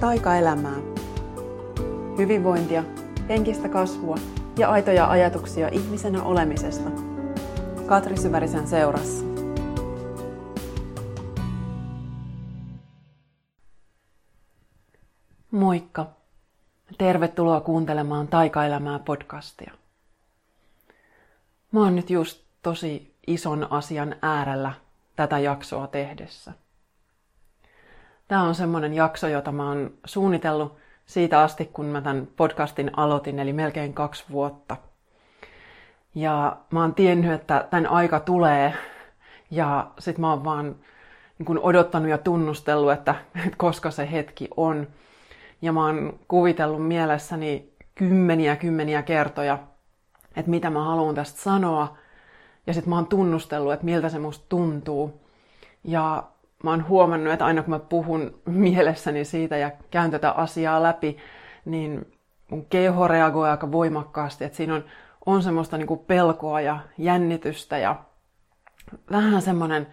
taikaelämää. Hyvinvointia, henkistä kasvua ja aitoja ajatuksia ihmisenä olemisesta. Katri Syvärisen seurassa. Moikka! Tervetuloa kuuntelemaan Taikaelämää podcastia. Mä oon nyt just tosi ison asian äärellä tätä jaksoa tehdessä. Tämä on semmoinen jakso, jota mä oon suunnitellut siitä asti, kun mä tämän podcastin aloitin, eli melkein kaksi vuotta. Ja mä oon tiennyt, että tämän aika tulee, ja sit mä oon vaan niin kun odottanut ja tunnustellut, että, että koska se hetki on. Ja mä oon kuvitellut mielessäni kymmeniä kymmeniä kertoja, että mitä mä haluan tästä sanoa. Ja sitten mä oon tunnustellut, että miltä se musta tuntuu. Ja mä oon huomannut, että aina kun mä puhun mielessäni siitä ja käyn tätä asiaa läpi, niin mun keho reagoi aika voimakkaasti. Että siinä on, on semmoista niinku pelkoa ja jännitystä ja vähän semmoinen,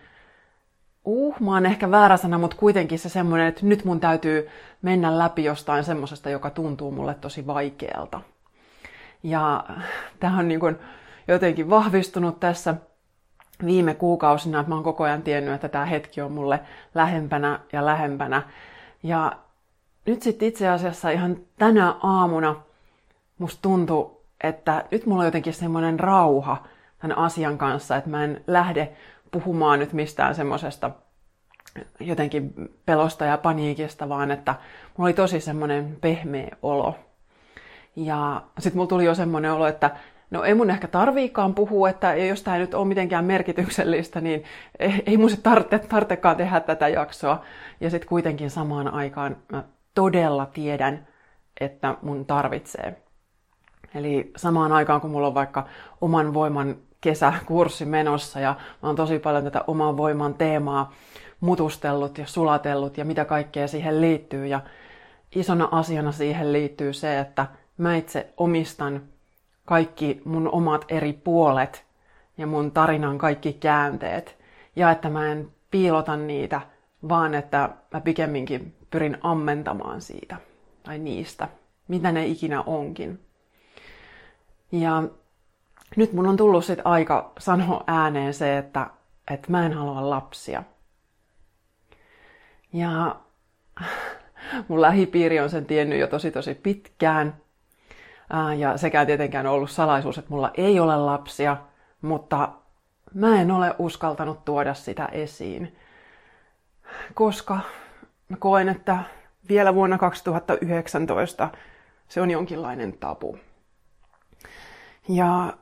uh, mä oon ehkä väärä sana, mutta kuitenkin se semmoinen, että nyt mun täytyy mennä läpi jostain semmoisesta, joka tuntuu mulle tosi vaikealta. Ja tämä on niin kuin jotenkin vahvistunut tässä viime kuukausina, että mä oon koko ajan tiennyt, että tämä hetki on mulle lähempänä ja lähempänä. Ja nyt sitten itse asiassa ihan tänä aamuna musta tuntui, että nyt mulla on jotenkin semmoinen rauha tämän asian kanssa, että mä en lähde puhumaan nyt mistään semmoisesta jotenkin pelosta ja paniikista, vaan että mulla oli tosi semmoinen pehmeä olo. Ja sitten mulla tuli jo semmoinen olo, että no ei mun ehkä tarviikaan puhua, että jos tämä nyt ole mitenkään merkityksellistä, niin ei mun se tarvitse, tarvitsekaan tehdä tätä jaksoa. Ja sitten kuitenkin samaan aikaan mä todella tiedän, että mun tarvitsee. Eli samaan aikaan, kun mulla on vaikka oman voiman kesäkurssi menossa ja mä oon tosi paljon tätä oman voiman teemaa mutustellut ja sulatellut ja mitä kaikkea siihen liittyy. Ja isona asiana siihen liittyy se, että mä itse omistan kaikki mun omat eri puolet ja mun tarinan kaikki käänteet. Ja että mä en piilota niitä, vaan että mä pikemminkin pyrin ammentamaan siitä tai niistä, mitä ne ikinä onkin. Ja nyt mun on tullut sit aika sanoa ääneen se, että, että mä en halua lapsia. Ja mun lähipiiri on sen tiennyt jo tosi tosi pitkään. Ja sekään tietenkään ollut salaisuus, että mulla ei ole lapsia, mutta mä en ole uskaltanut tuoda sitä esiin, koska mä koen, että vielä vuonna 2019 se on jonkinlainen tabu. Ja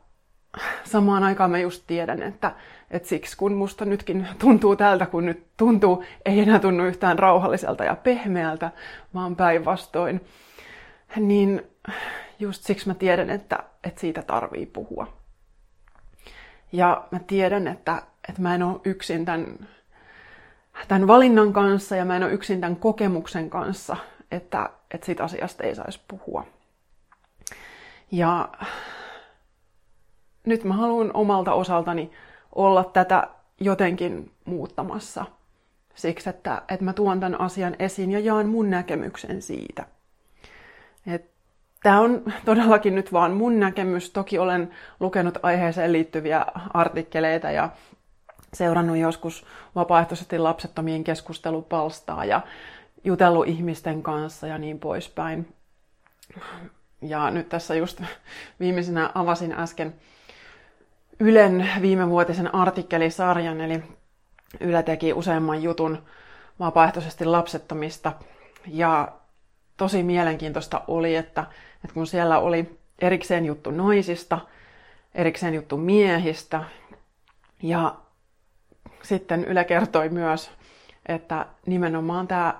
samaan aikaan mä just tiedän, että, että siksi kun musta nytkin tuntuu tältä, kun nyt tuntuu, ei enää tunnu yhtään rauhalliselta ja pehmeältä, vaan päinvastoin, niin just siksi mä tiedän, että, että siitä tarvii puhua. Ja mä tiedän, että, että mä en ole yksin tämän, tämän valinnan kanssa ja mä en ole yksin tämän kokemuksen kanssa, että, että siitä asiasta ei saisi puhua. Ja nyt mä haluan omalta osaltani olla tätä jotenkin muuttamassa. Siksi, että, että mä tuon tämän asian esiin ja jaan mun näkemyksen siitä. Tämä on todellakin nyt vaan mun näkemys. Toki olen lukenut aiheeseen liittyviä artikkeleita ja seurannut joskus vapaaehtoisesti lapsettomien keskustelupalstaa ja jutellut ihmisten kanssa ja niin poispäin. Ja nyt tässä just viimeisenä avasin äsken Ylen viimevuotisen artikkelisarjan, eli Yle teki useamman jutun vapaaehtoisesti lapsettomista. Ja tosi mielenkiintoista oli, että, että kun siellä oli erikseen juttu naisista, erikseen juttu miehistä, ja sitten Yle kertoi myös, että nimenomaan tämä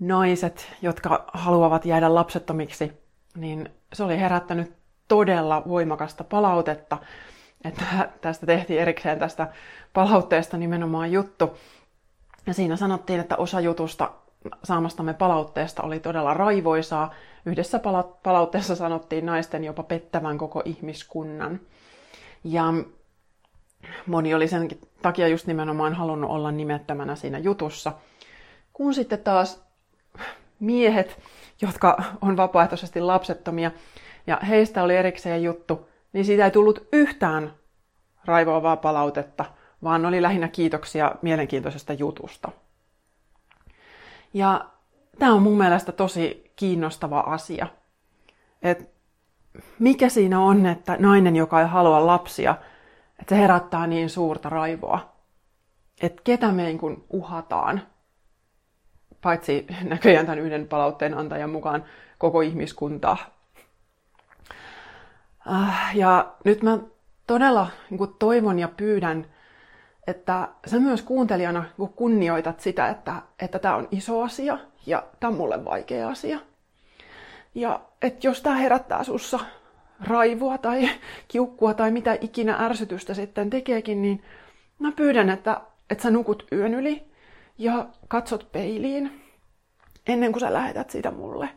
naiset, jotka haluavat jäädä lapsettomiksi, niin se oli herättänyt todella voimakasta palautetta, että tästä tehtiin erikseen tästä palautteesta nimenomaan juttu. Ja siinä sanottiin, että osa jutusta saamastamme palautteesta oli todella raivoisaa. Yhdessä palautteessa sanottiin naisten jopa pettävän koko ihmiskunnan. Ja moni oli sen takia just nimenomaan halunnut olla nimettömänä siinä jutussa. Kun sitten taas miehet, jotka on vapaaehtoisesti lapsettomia, ja heistä oli erikseen juttu, niin siitä ei tullut yhtään raivoavaa palautetta, vaan oli lähinnä kiitoksia mielenkiintoisesta jutusta. Ja tämä on mun mielestä tosi kiinnostava asia. Et mikä siinä on, että nainen, joka ei halua lapsia, että se herättää niin suurta raivoa. Että ketä me niin uhataan, paitsi näköjään tämän yhden palautteen antajan mukaan koko ihmiskuntaa. Äh, ja nyt mä todella niin toivon ja pyydän, että sä myös kuuntelijana kunnioitat sitä, että, että tämä on iso asia ja tämä on mulle vaikea asia. Ja että jos tämä herättää sussa raivoa tai kiukkua tai mitä ikinä ärsytystä sitten tekeekin, niin mä pyydän, että, että sä nukut yön yli ja katsot peiliin ennen kuin sä lähetät sitä mulle.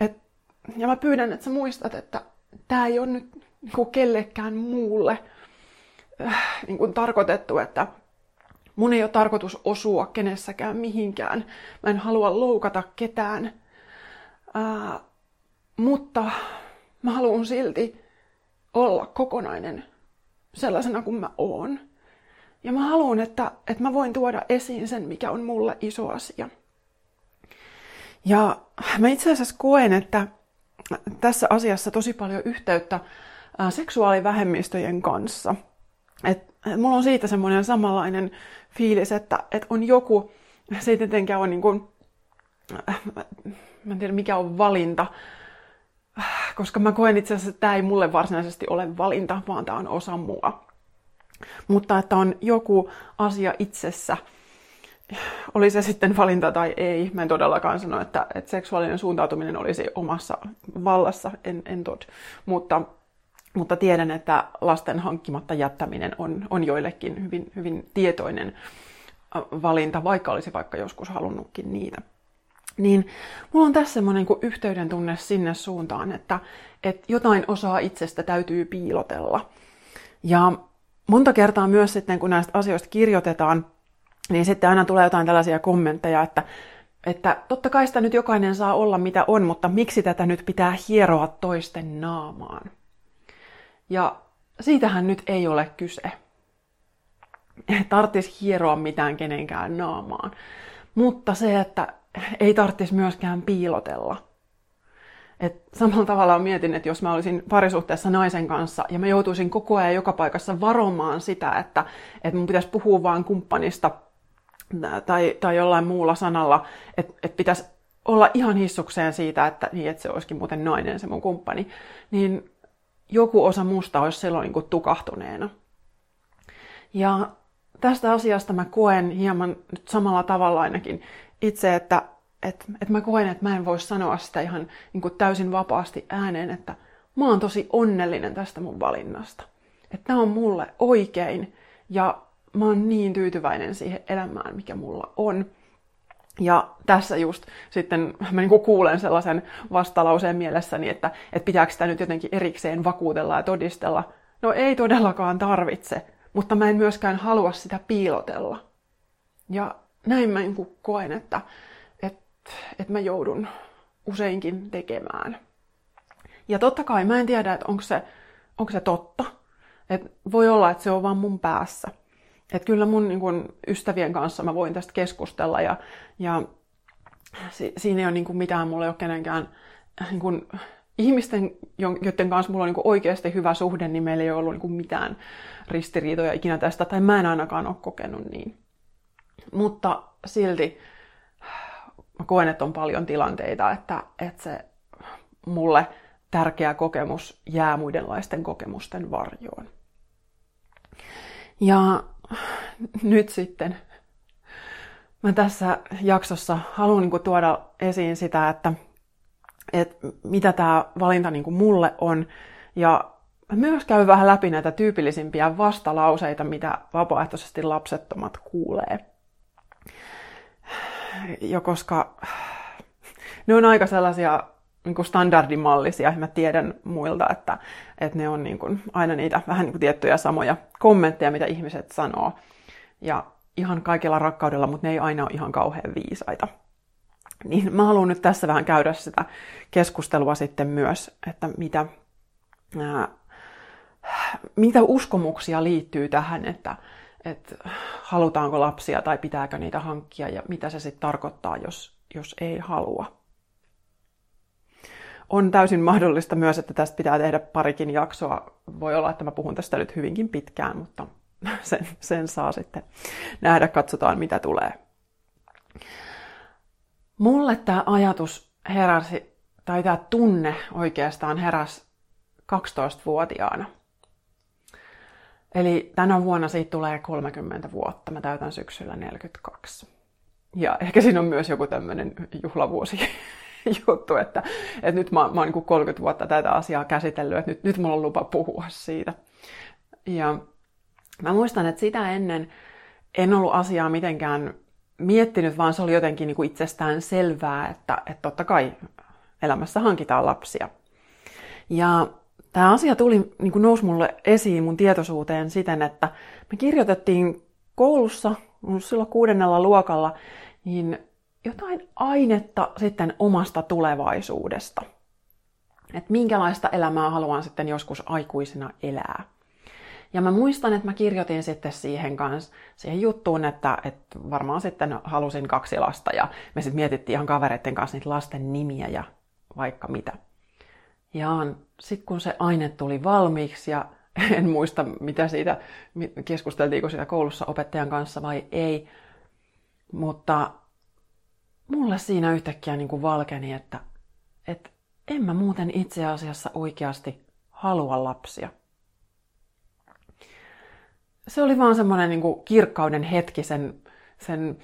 Et, ja mä pyydän, että sä muistat, että tämä ei ole nyt niin kellekään muulle äh, niin kuin tarkoitettu, että mun ei ole tarkoitus osua kenessäkään mihinkään. Mä en halua loukata ketään. Äh, mutta mä haluan silti olla kokonainen sellaisena kuin mä oon. Ja mä haluan, että, että mä voin tuoda esiin sen, mikä on mulle iso asia. Ja mä itse asiassa koen, että tässä asiassa tosi paljon yhteyttä seksuaalivähemmistöjen kanssa. Et, et mulla on siitä semmoinen samanlainen fiilis, että et on joku, se ei tietenkään ole niin kuin, mä en tiedä mikä on valinta, koska mä koen itse asiassa, että tämä ei mulle varsinaisesti ole valinta, vaan tämä on osa mua. Mutta että on joku asia itsessä, oli se sitten valinta tai ei, mä en todellakaan sano, että, että seksuaalinen suuntautuminen olisi omassa vallassa, en, en tod. Mutta, mutta tiedän, että lasten hankkimatta jättäminen on, on joillekin hyvin, hyvin tietoinen valinta, vaikka olisi vaikka joskus halunnutkin niitä. Niin mulla on tässä semmoinen kuin yhteyden tunne sinne suuntaan, että, että jotain osaa itsestä täytyy piilotella. Ja monta kertaa myös sitten, kun näistä asioista kirjoitetaan, niin sitten aina tulee jotain tällaisia kommentteja, että, että totta kai sitä nyt jokainen saa olla mitä on, mutta miksi tätä nyt pitää hieroa toisten naamaan? Ja siitähän nyt ei ole kyse. Tarttis hieroa mitään kenenkään naamaan. Mutta se, että ei tarvitsisi myöskään piilotella. Et samalla tavalla mietin, että jos mä olisin parisuhteessa naisen kanssa ja mä joutuisin koko ajan joka paikassa varomaan sitä, että, että mun pitäisi puhua vain kumppanista tai, tai jollain muulla sanalla, että, että pitäisi olla ihan hissukseen siitä, että, niin, että se olisikin muuten nainen se mun kumppani, niin joku osa musta olisi silloin niin kuin tukahtuneena. Ja tästä asiasta mä koen hieman nyt samalla tavalla ainakin itse, että et, et mä koen, että mä en voi sanoa sitä ihan niin kuin täysin vapaasti ääneen, että mä oon tosi onnellinen tästä mun valinnasta. Että tämä on mulle oikein ja mä oon niin tyytyväinen siihen elämään, mikä mulla on. Ja tässä just sitten mä niin kuulen sellaisen vastalauseen mielessäni, että, että pitääkö sitä nyt jotenkin erikseen vakuutella ja todistella. No ei todellakaan tarvitse, mutta mä en myöskään halua sitä piilotella. Ja näin mä niin koen, että, että, että mä joudun useinkin tekemään. Ja totta kai mä en tiedä, että onko se, onko se totta. Et voi olla, että se on vaan mun päässä. Et kyllä mun niin kun, ystävien kanssa mä voin tästä keskustella ja, ja si, siinä ei ole niin kun, mitään, mulla ei ole kenenkään niin kun, ihmisten, joiden kanssa mulla on niin oikeasti hyvä suhde, niin meillä ei ole ollut niin mitään ristiriitoja ikinä tästä, tai mä en ainakaan ole kokenut niin. Mutta silti mä koen, että on paljon tilanteita, että, että se mulle tärkeä kokemus jää muidenlaisten kokemusten varjoon. Ja nyt sitten mä tässä jaksossa haluan niin tuoda esiin sitä, että, että mitä tämä valinta niin mulle on. Ja myös käy vähän läpi näitä tyypillisimpiä vastalauseita, mitä vapaaehtoisesti lapsettomat kuulee jo koska ne on aika sellaisia niin kuin standardimallisia. Mä tiedän muilta, että, että ne on niin kuin aina niitä vähän niin kuin tiettyjä samoja kommentteja, mitä ihmiset sanoo. Ja ihan kaikella rakkaudella, mutta ne ei aina ole ihan kauhean viisaita. Niin mä haluan nyt tässä vähän käydä sitä keskustelua sitten myös, että mitä, ää, mitä uskomuksia liittyy tähän, että, että halutaanko lapsia tai pitääkö niitä hankkia ja mitä se sitten tarkoittaa, jos, jos ei halua. On täysin mahdollista myös, että tästä pitää tehdä parikin jaksoa. Voi olla, että mä puhun tästä nyt hyvinkin pitkään, mutta sen, sen saa sitten nähdä, katsotaan mitä tulee. Mulle tämä ajatus heräsi, tai tämä tunne oikeastaan heräsi 12-vuotiaana. Eli tänä vuonna siitä tulee 30 vuotta. Mä täytän syksyllä 42. Ja ehkä siinä on myös joku tämmöinen juhlavuosi juttu, että, että nyt mä, mä oon niin 30 vuotta tätä asiaa käsitellyt, että nyt, nyt mulla on lupa puhua siitä. Ja mä muistan, että sitä ennen en ollut asiaa mitenkään miettinyt, vaan se oli jotenkin niin kuin itsestään selvää, että, että totta kai elämässä hankitaan lapsia. Ja tämä asia tuli, niin kuin nousi mulle esiin mun tietoisuuteen siten, että me kirjoitettiin koulussa, silloin kuudennella luokalla, niin jotain ainetta sitten omasta tulevaisuudesta. Että minkälaista elämää haluan sitten joskus aikuisena elää. Ja mä muistan, että mä kirjoitin sitten siihen kanssa, siihen juttuun, että, että varmaan sitten halusin kaksi lasta ja me sitten mietittiin ihan kavereiden kanssa niitä lasten nimiä ja vaikka mitä. Ja sitten kun se aine tuli valmiiksi ja en muista mitä siitä, keskusteltiinko sitä koulussa opettajan kanssa vai ei, mutta mulle siinä yhtäkkiä niin kuin valkeni, että, että en mä muuten itse asiassa oikeasti halua lapsia se oli vaan semmoinen niin kirkkauden hetki sen, sen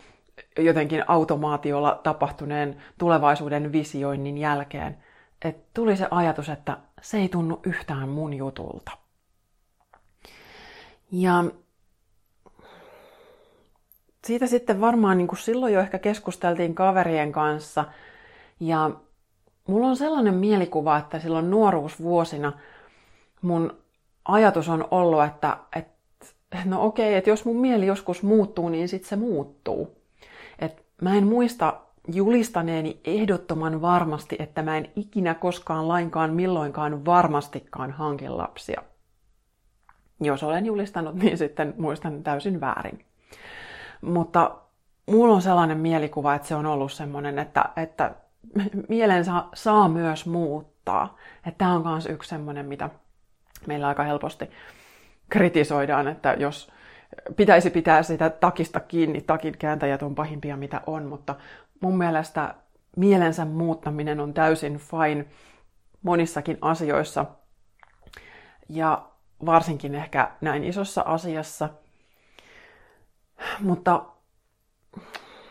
jotenkin automaatiolla tapahtuneen tulevaisuuden visioinnin jälkeen. Että tuli se ajatus, että se ei tunnu yhtään mun jutulta. Ja siitä sitten varmaan niin kuin silloin jo ehkä keskusteltiin kaverien kanssa. Ja mulla on sellainen mielikuva, että silloin nuoruusvuosina mun ajatus on ollut, että, että no okei, että jos mun mieli joskus muuttuu, niin sitten se muuttuu. Et mä en muista julistaneeni ehdottoman varmasti, että mä en ikinä koskaan lainkaan milloinkaan varmastikaan hankin lapsia. Jos olen julistanut, niin sitten muistan täysin väärin. Mutta mulla on sellainen mielikuva, että se on ollut semmoinen, että, että mielen saa, myös muuttaa. Tämä on myös yksi semmoinen, mitä meillä aika helposti kritisoidaan, että jos pitäisi pitää sitä takista kiinni, takin kääntäjät on pahimpia mitä on, mutta mun mielestä mielensä muuttaminen on täysin fine monissakin asioissa ja varsinkin ehkä näin isossa asiassa. Mutta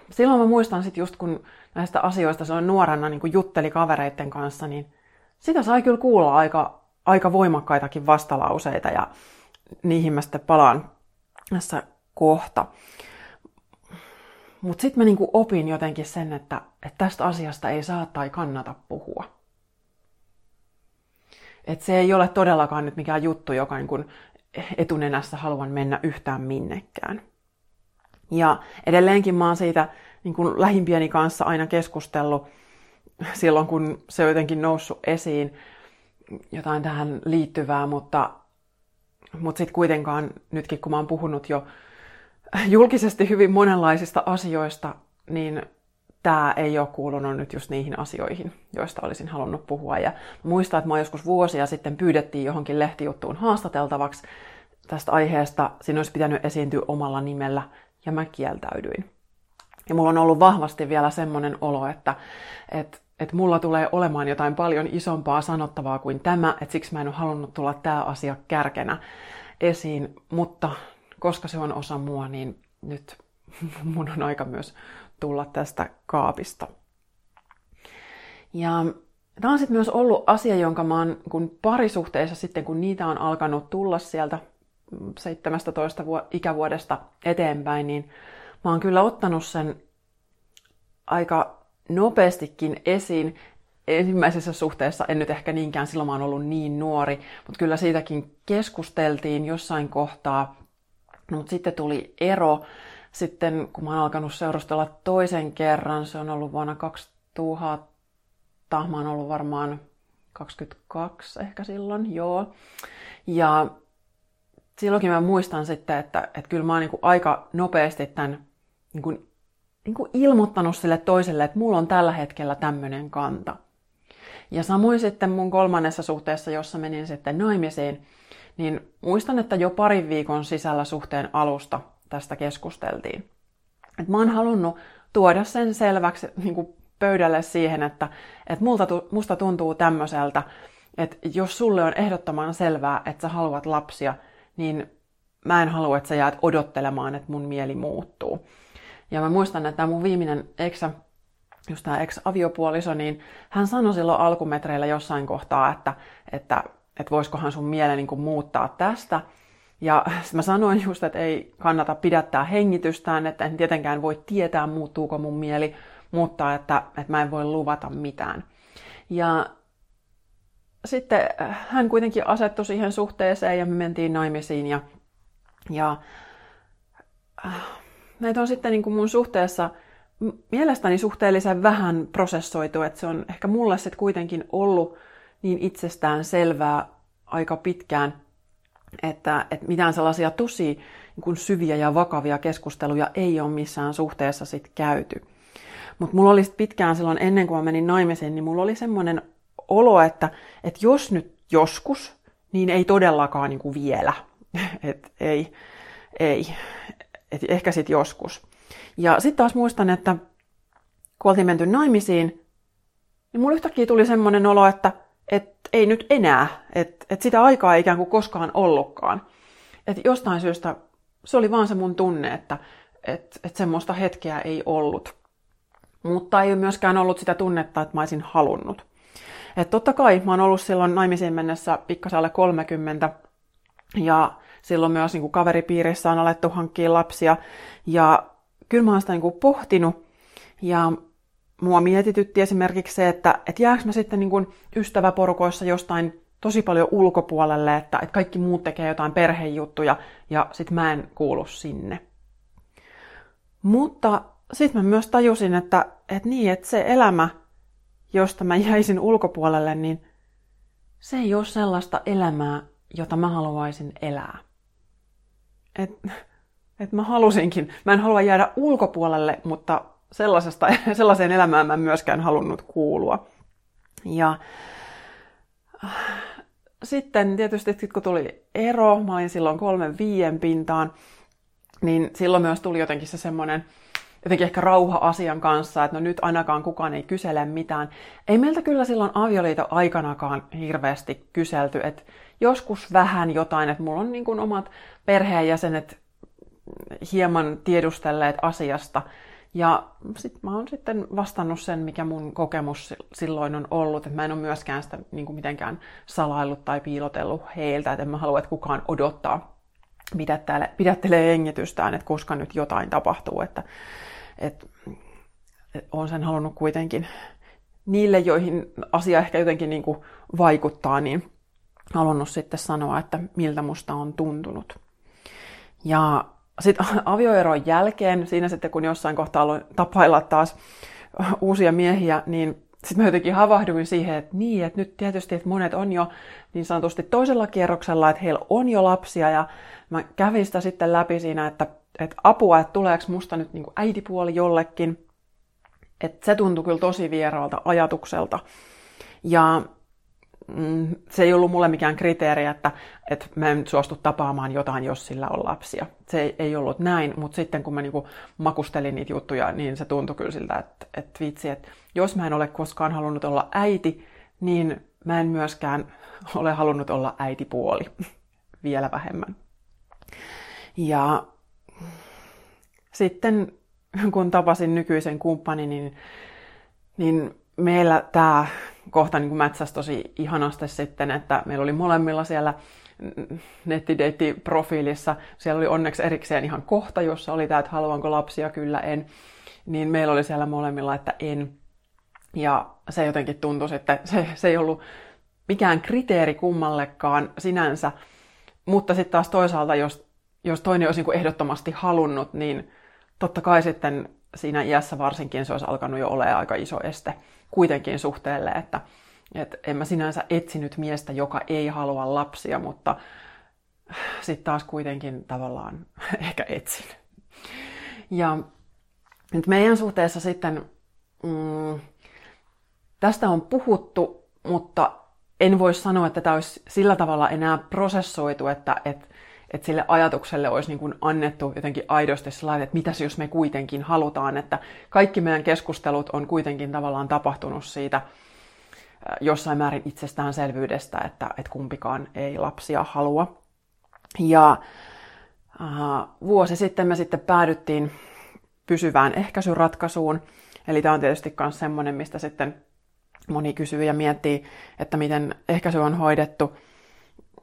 silloin mä muistan sitten just kun näistä asioista se on nuorena niin jutteli kavereiden kanssa, niin sitä sai kyllä kuulla aika, aika voimakkaitakin vastalauseita ja niihin mä sitten palaan tässä kohta. Mutta sitten mä niinku opin jotenkin sen, että, että tästä asiasta ei saa tai kannata puhua. Et se ei ole todellakaan nyt mikään juttu, joka niin kun etunenässä haluan mennä yhtään minnekään. Ja edelleenkin mä oon siitä niin kun lähimpieni kanssa aina keskustellut silloin, kun se on jotenkin noussut esiin jotain tähän liittyvää, mutta mutta sitten kuitenkaan nytkin, kun mä oon puhunut jo julkisesti hyvin monenlaisista asioista, niin tämä ei ole kuulunut nyt just niihin asioihin, joista olisin halunnut puhua. Ja muistan, että mä joskus vuosia sitten pyydettiin johonkin lehtijuttuun haastateltavaksi tästä aiheesta. Siinä olisi pitänyt esiintyä omalla nimellä, ja mä kieltäydyin. Ja mulla on ollut vahvasti vielä semmoinen olo, että, että että mulla tulee olemaan jotain paljon isompaa sanottavaa kuin tämä, että siksi mä en ole halunnut tulla tämä asia kärkenä esiin, mutta koska se on osa mua, niin nyt mun on aika myös tulla tästä kaapista. Ja tämä on sitten myös ollut asia, jonka mä oon kun parisuhteessa sitten, kun niitä on alkanut tulla sieltä 17 ikävuodesta eteenpäin, niin mä oon kyllä ottanut sen aika nopeastikin esiin. Ensimmäisessä suhteessa en nyt ehkä niinkään, silloin mä oon ollut niin nuori, mutta kyllä siitäkin keskusteltiin jossain kohtaa. Mutta sitten tuli ero. Sitten kun mä oon alkanut seurustella toisen kerran, se on ollut vuonna 2000, mä oon ollut varmaan 22 ehkä silloin, joo. Ja silloinkin mä muistan sitten, että, että kyllä mä oon niin aika nopeasti tämän niin niin kuin ilmoittanut sille toiselle, että mulla on tällä hetkellä tämmöinen kanta. Ja samoin sitten mun kolmannessa suhteessa, jossa menin sitten naimisiin, niin muistan, että jo parin viikon sisällä suhteen alusta tästä keskusteltiin. Et mä oon halunnut tuoda sen selväksi niin kuin pöydälle siihen, että, että multa, musta tuntuu tämmöiseltä, että jos sulle on ehdottoman selvää, että sä haluat lapsia, niin mä en halua, että sä jäät odottelemaan, että mun mieli muuttuu. Ja mä muistan, että tämä mun viimeinen eksä, just tämä ex-aviopuoliso, niin hän sanoi silloin alkumetreillä jossain kohtaa, että, että, että voisikohan sun miele niin muuttaa tästä. Ja mä sanoin just, että ei kannata pidättää hengitystään, että en tietenkään voi tietää, muuttuuko mun mieli, mutta että, että mä en voi luvata mitään. Ja sitten hän kuitenkin asettui siihen suhteeseen ja me mentiin naimisiin ja, ja äh, näitä on sitten niin kuin mun suhteessa mielestäni suhteellisen vähän prosessoitu, että se on ehkä mulle sitten kuitenkin ollut niin itsestään selvää aika pitkään, että, että mitään sellaisia tosi niin kuin syviä ja vakavia keskusteluja ei ole missään suhteessa sitten käyty. Mutta mulla oli pitkään silloin ennen kuin mä menin naimisiin, niin mulla oli semmoinen olo, että, että jos nyt joskus, niin ei todellakaan niin kuin vielä. Et ei, ei. Et ehkä sitten joskus. Ja sitten taas muistan, että kun oltiin menty naimisiin, niin mulla yhtäkkiä tuli semmoinen olo, että et ei nyt enää, että et sitä aikaa ei ikään kuin koskaan ollutkaan. Että jostain syystä se oli vaan se mun tunne, että et, et semmoista hetkeä ei ollut. Mutta ei myöskään ollut sitä tunnetta, että mä olisin halunnut. Et totta kai mä oon ollut silloin naimisiin mennessä pikkasen alle 30 ja silloin myös niin kuin kaveripiirissä on alettu hankkia lapsia. Ja kyllä mä oon sitä niin kuin pohtinut ja mua mietitytti esimerkiksi se, että, että jääkö mä sitten niin kuin ystäväporukoissa jostain tosi paljon ulkopuolelle, että, että kaikki muut tekee jotain perhejuttuja ja sitten mä en kuulu sinne. Mutta sitten mä myös tajusin, että, että niin, että se elämä, josta mä jäisin ulkopuolelle, niin se ei ole sellaista elämää, jota mä haluaisin elää. Et, et mä halusinkin, mä en halua jäädä ulkopuolelle, mutta sellaisesta, sellaiseen elämään mä en myöskään halunnut kuulua. Ja sitten tietysti kun tuli ero, mä olin silloin kolmen viien pintaan, niin silloin myös tuli jotenkin se semmoinen jotenkin ehkä rauha asian kanssa, että no nyt ainakaan kukaan ei kysele mitään. Ei meiltä kyllä silloin avioliito aikanakaan hirveästi kyselty, että joskus vähän jotain, että mulla on niin kuin omat perheenjäsenet hieman tiedustelleet asiasta. Ja sitten mä oon sitten vastannut sen, mikä mun kokemus silloin on ollut, että mä en ole myöskään sitä niin kuin mitenkään salaillut tai piilotellut heiltä, että en mä halua, että kukaan odottaa pidättelee, pidättelee hengitystään, että koska nyt jotain tapahtuu, että, että, että olen sen halunnut kuitenkin niille, joihin asia ehkä jotenkin niin kuin vaikuttaa, niin halunnut sitten sanoa, että miltä musta on tuntunut. Ja sitten avioeron jälkeen, siinä sitten kun jossain kohtaa aloin tapailla taas uusia miehiä, niin sitten mä jotenkin havahduin siihen, että niin, että nyt tietysti että monet on jo niin sanotusti toisella kierroksella, että heillä on jo lapsia ja mä kävin sitä sitten läpi siinä, että, että apua, että tuleeko musta nyt niin kuin äitipuoli jollekin. Että se tuntui kyllä tosi vieraalta ajatukselta. Ja mm, se ei ollut mulle mikään kriteeri, että, että mä en suostu tapaamaan jotain, jos sillä on lapsia. Se ei, ei ollut näin, mutta sitten kun mä niinku makustelin niitä juttuja, niin se tuntui kyllä siltä, että, että vitsi, että jos mä en ole koskaan halunnut olla äiti, niin mä en myöskään ole halunnut olla äitipuoli. Vielä vähemmän. Ja sitten kun tapasin nykyisen kumppanin, niin, niin meillä tämä kohta niin mätsäsi tosi ihanasti sitten, että meillä oli molemmilla siellä nettideitti-profiilissa, siellä oli onneksi erikseen ihan kohta, jossa oli tämä, että haluanko lapsia, kyllä en, niin meillä oli siellä molemmilla, että en. Ja se jotenkin tuntui, että se, se ei ollut mikään kriteeri kummallekaan sinänsä, mutta sitten taas toisaalta, jos, jos toinen olisi niin ehdottomasti halunnut, niin totta kai sitten siinä iässä varsinkin se olisi alkanut jo olemaan aika iso este kuitenkin suhteelle, että et en mä sinänsä etsinyt miestä, joka ei halua lapsia, mutta sitten taas kuitenkin tavallaan ehkä etsin. Ja nyt meidän suhteessa sitten mm, tästä on puhuttu, mutta en voi sanoa, että tämä olisi sillä tavalla enää prosessoitu, että, että, että sille ajatukselle olisi niin kuin annettu jotenkin aidosti sellainen, että mitäs jos me kuitenkin halutaan, että kaikki meidän keskustelut on kuitenkin tavallaan tapahtunut siitä jossain määrin itsestäänselvyydestä, että, että kumpikaan ei lapsia halua. Ja äh, vuosi sitten me sitten päädyttiin pysyvään ehkäisyratkaisuun. Eli tämä on tietysti myös semmoinen, mistä sitten moni kysyy ja miettii, että miten ehkäisy on hoidettu.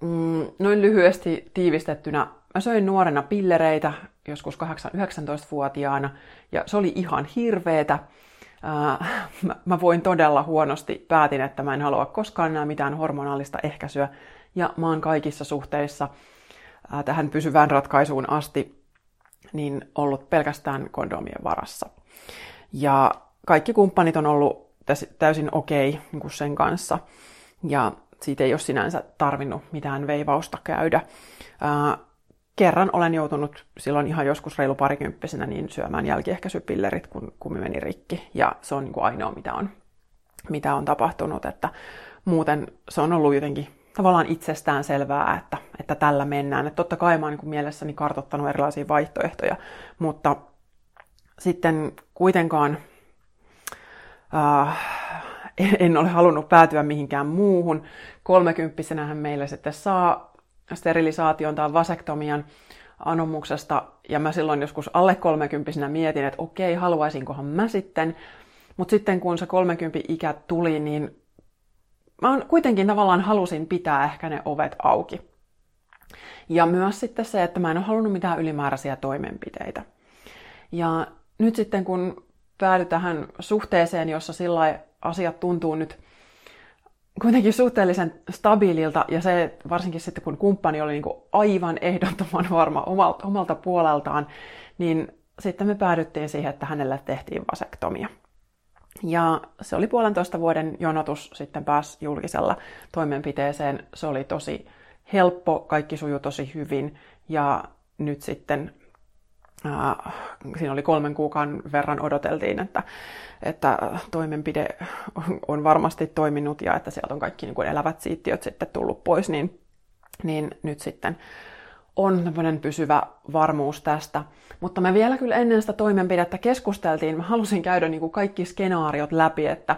Mm, noin lyhyesti tiivistettynä, mä söin nuorena pillereitä, joskus 8-19-vuotiaana, ja se oli ihan hirveetä. Äh, mä voin todella huonosti, päätin, että mä en halua koskaan enää mitään hormonaalista ehkäisyä, ja mä oon kaikissa suhteissa äh, tähän pysyvään ratkaisuun asti niin ollut pelkästään kondomien varassa. Ja kaikki kumppanit on ollut täysin okei okay, niin sen kanssa. Ja siitä ei ole sinänsä tarvinnut mitään veivausta käydä. Ää, kerran olen joutunut silloin ihan joskus reilu parikymppisenä niin syömään jälkiehkäisypillerit, kun kumi meni rikki. Ja se on niin kuin ainoa, mitä on, mitä on tapahtunut. Että muuten se on ollut jotenkin tavallaan itsestään selvää, että, että tällä mennään. Että totta kai mä oon niin mielessäni kartottanut erilaisia vaihtoehtoja, mutta sitten kuitenkaan äh, en ole halunnut päätyä mihinkään muuhun. Kolmekymppisenähän meille sitten saa sterilisaation tai vasektomian anomuksesta, ja mä silloin joskus alle kolmekymppisenä mietin, että okei, haluaisinkohan mä sitten, mutta sitten kun se 30 ikä tuli, niin mä kuitenkin tavallaan halusin pitää ehkä ne ovet auki. Ja myös sitten se, että mä en ole halunnut mitään ylimääräisiä toimenpiteitä. Ja nyt sitten kun päädy tähän suhteeseen, jossa sillä asiat tuntuu nyt kuitenkin suhteellisen stabiililta, ja se varsinkin sitten kun kumppani oli niin kuin aivan ehdottoman varma omalta, omalta puoleltaan, niin sitten me päädyttiin siihen, että hänelle tehtiin vasektomia. Ja se oli puolentoista vuoden jonotus sitten pääs julkisella toimenpiteeseen. Se oli tosi helppo, kaikki sujui tosi hyvin ja nyt sitten siinä oli kolmen kuukauden verran odoteltiin, että, että toimenpide on varmasti toiminut ja että sieltä on kaikki niin kuin elävät siittiöt sitten tullut pois, niin, niin nyt sitten on tämmöinen pysyvä varmuus tästä. Mutta me vielä kyllä ennen sitä toimenpidettä keskusteltiin, mä halusin käydä niin kuin kaikki skenaariot läpi, että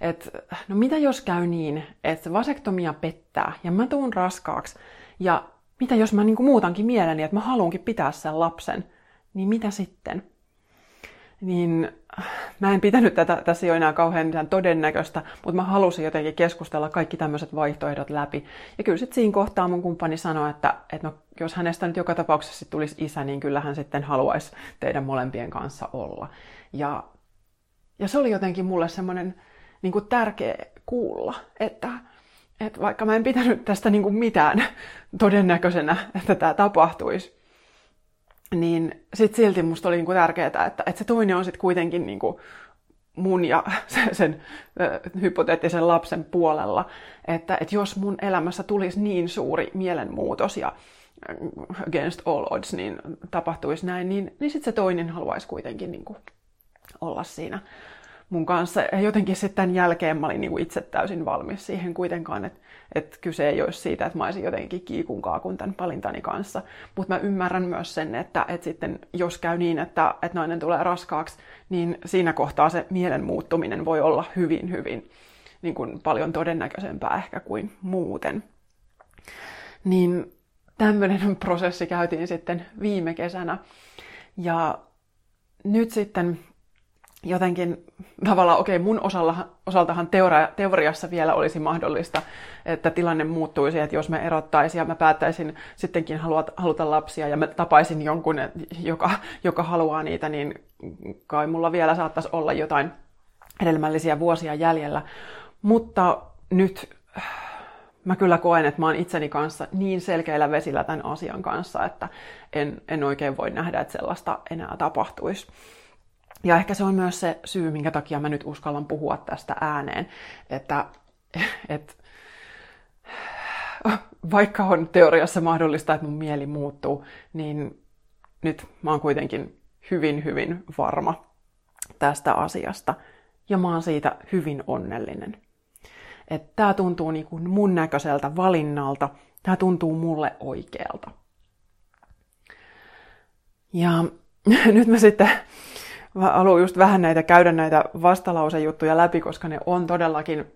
et, no mitä jos käy niin, että vasektomia pettää ja mä tuun raskaaksi ja mitä jos mä niin kuin muutankin mieleni, että mä haluankin pitää sen lapsen, niin mitä sitten? Niin mä en pitänyt tätä, tässä jo enää kauhean todennäköistä, mutta mä halusin jotenkin keskustella kaikki tämmöiset vaihtoehdot läpi. Ja kyllä sitten siinä kohtaa mun kumppani sanoi, että, että no, jos hänestä nyt joka tapauksessa tulisi isä, niin kyllä hän sitten haluaisi teidän molempien kanssa olla. Ja, ja se oli jotenkin mulle semmoinen niin tärkeä kuulla, että, että vaikka mä en pitänyt tästä niin kuin mitään todennäköisenä, että tämä tapahtuisi, niin sitten silti musta oli niinku tärkeää, että, että se toinen on sitten kuitenkin niinku mun ja sen hypoteettisen lapsen puolella, että, että jos mun elämässä tulisi niin suuri mielenmuutos ja against all odds, niin tapahtuisi näin, niin, niin sitten se toinen haluaisi kuitenkin niin kuin olla siinä mun kanssa. Ja jotenkin sitten tämän jälkeen mä olin niin kuin itse täysin valmis siihen kuitenkaan, että, että kyse ei olisi siitä, että mä olisin jotenkin kiikun kaakun tämän palintani kanssa. Mutta mä ymmärrän myös sen, että, että sitten jos käy niin, että, että nainen tulee raskaaksi, niin siinä kohtaa se mielen muuttuminen voi olla hyvin, hyvin niin kuin paljon todennäköisempää ehkä kuin muuten. Niin tämmöinen prosessi käytiin sitten viime kesänä. Ja nyt sitten jotenkin tavallaan, okei, okay, mun osalla, osaltahan teoria, teoriassa vielä olisi mahdollista, että tilanne muuttuisi, että jos me erottaisiin ja mä päättäisin sittenkin haluta, haluta lapsia ja mä tapaisin jonkun, joka, joka haluaa niitä, niin kai mulla vielä saattaisi olla jotain hedelmällisiä vuosia jäljellä. Mutta nyt mä kyllä koen, että mä oon itseni kanssa niin selkeillä vesillä tämän asian kanssa, että en, en oikein voi nähdä, että sellaista enää tapahtuisi. Ja ehkä se on myös se syy, minkä takia mä nyt uskallan puhua tästä ääneen, että, että vaikka on teoriassa mahdollista, että mun mieli muuttuu, niin nyt mä oon kuitenkin hyvin, hyvin varma tästä asiasta. Ja mä oon siitä hyvin onnellinen. Että tää tuntuu niin kuin mun näköiseltä valinnalta. Tää tuntuu mulle oikealta. Ja nyt mä sitten haluan just vähän näitä käydä näitä vastalausejuttuja läpi, koska ne on todellakin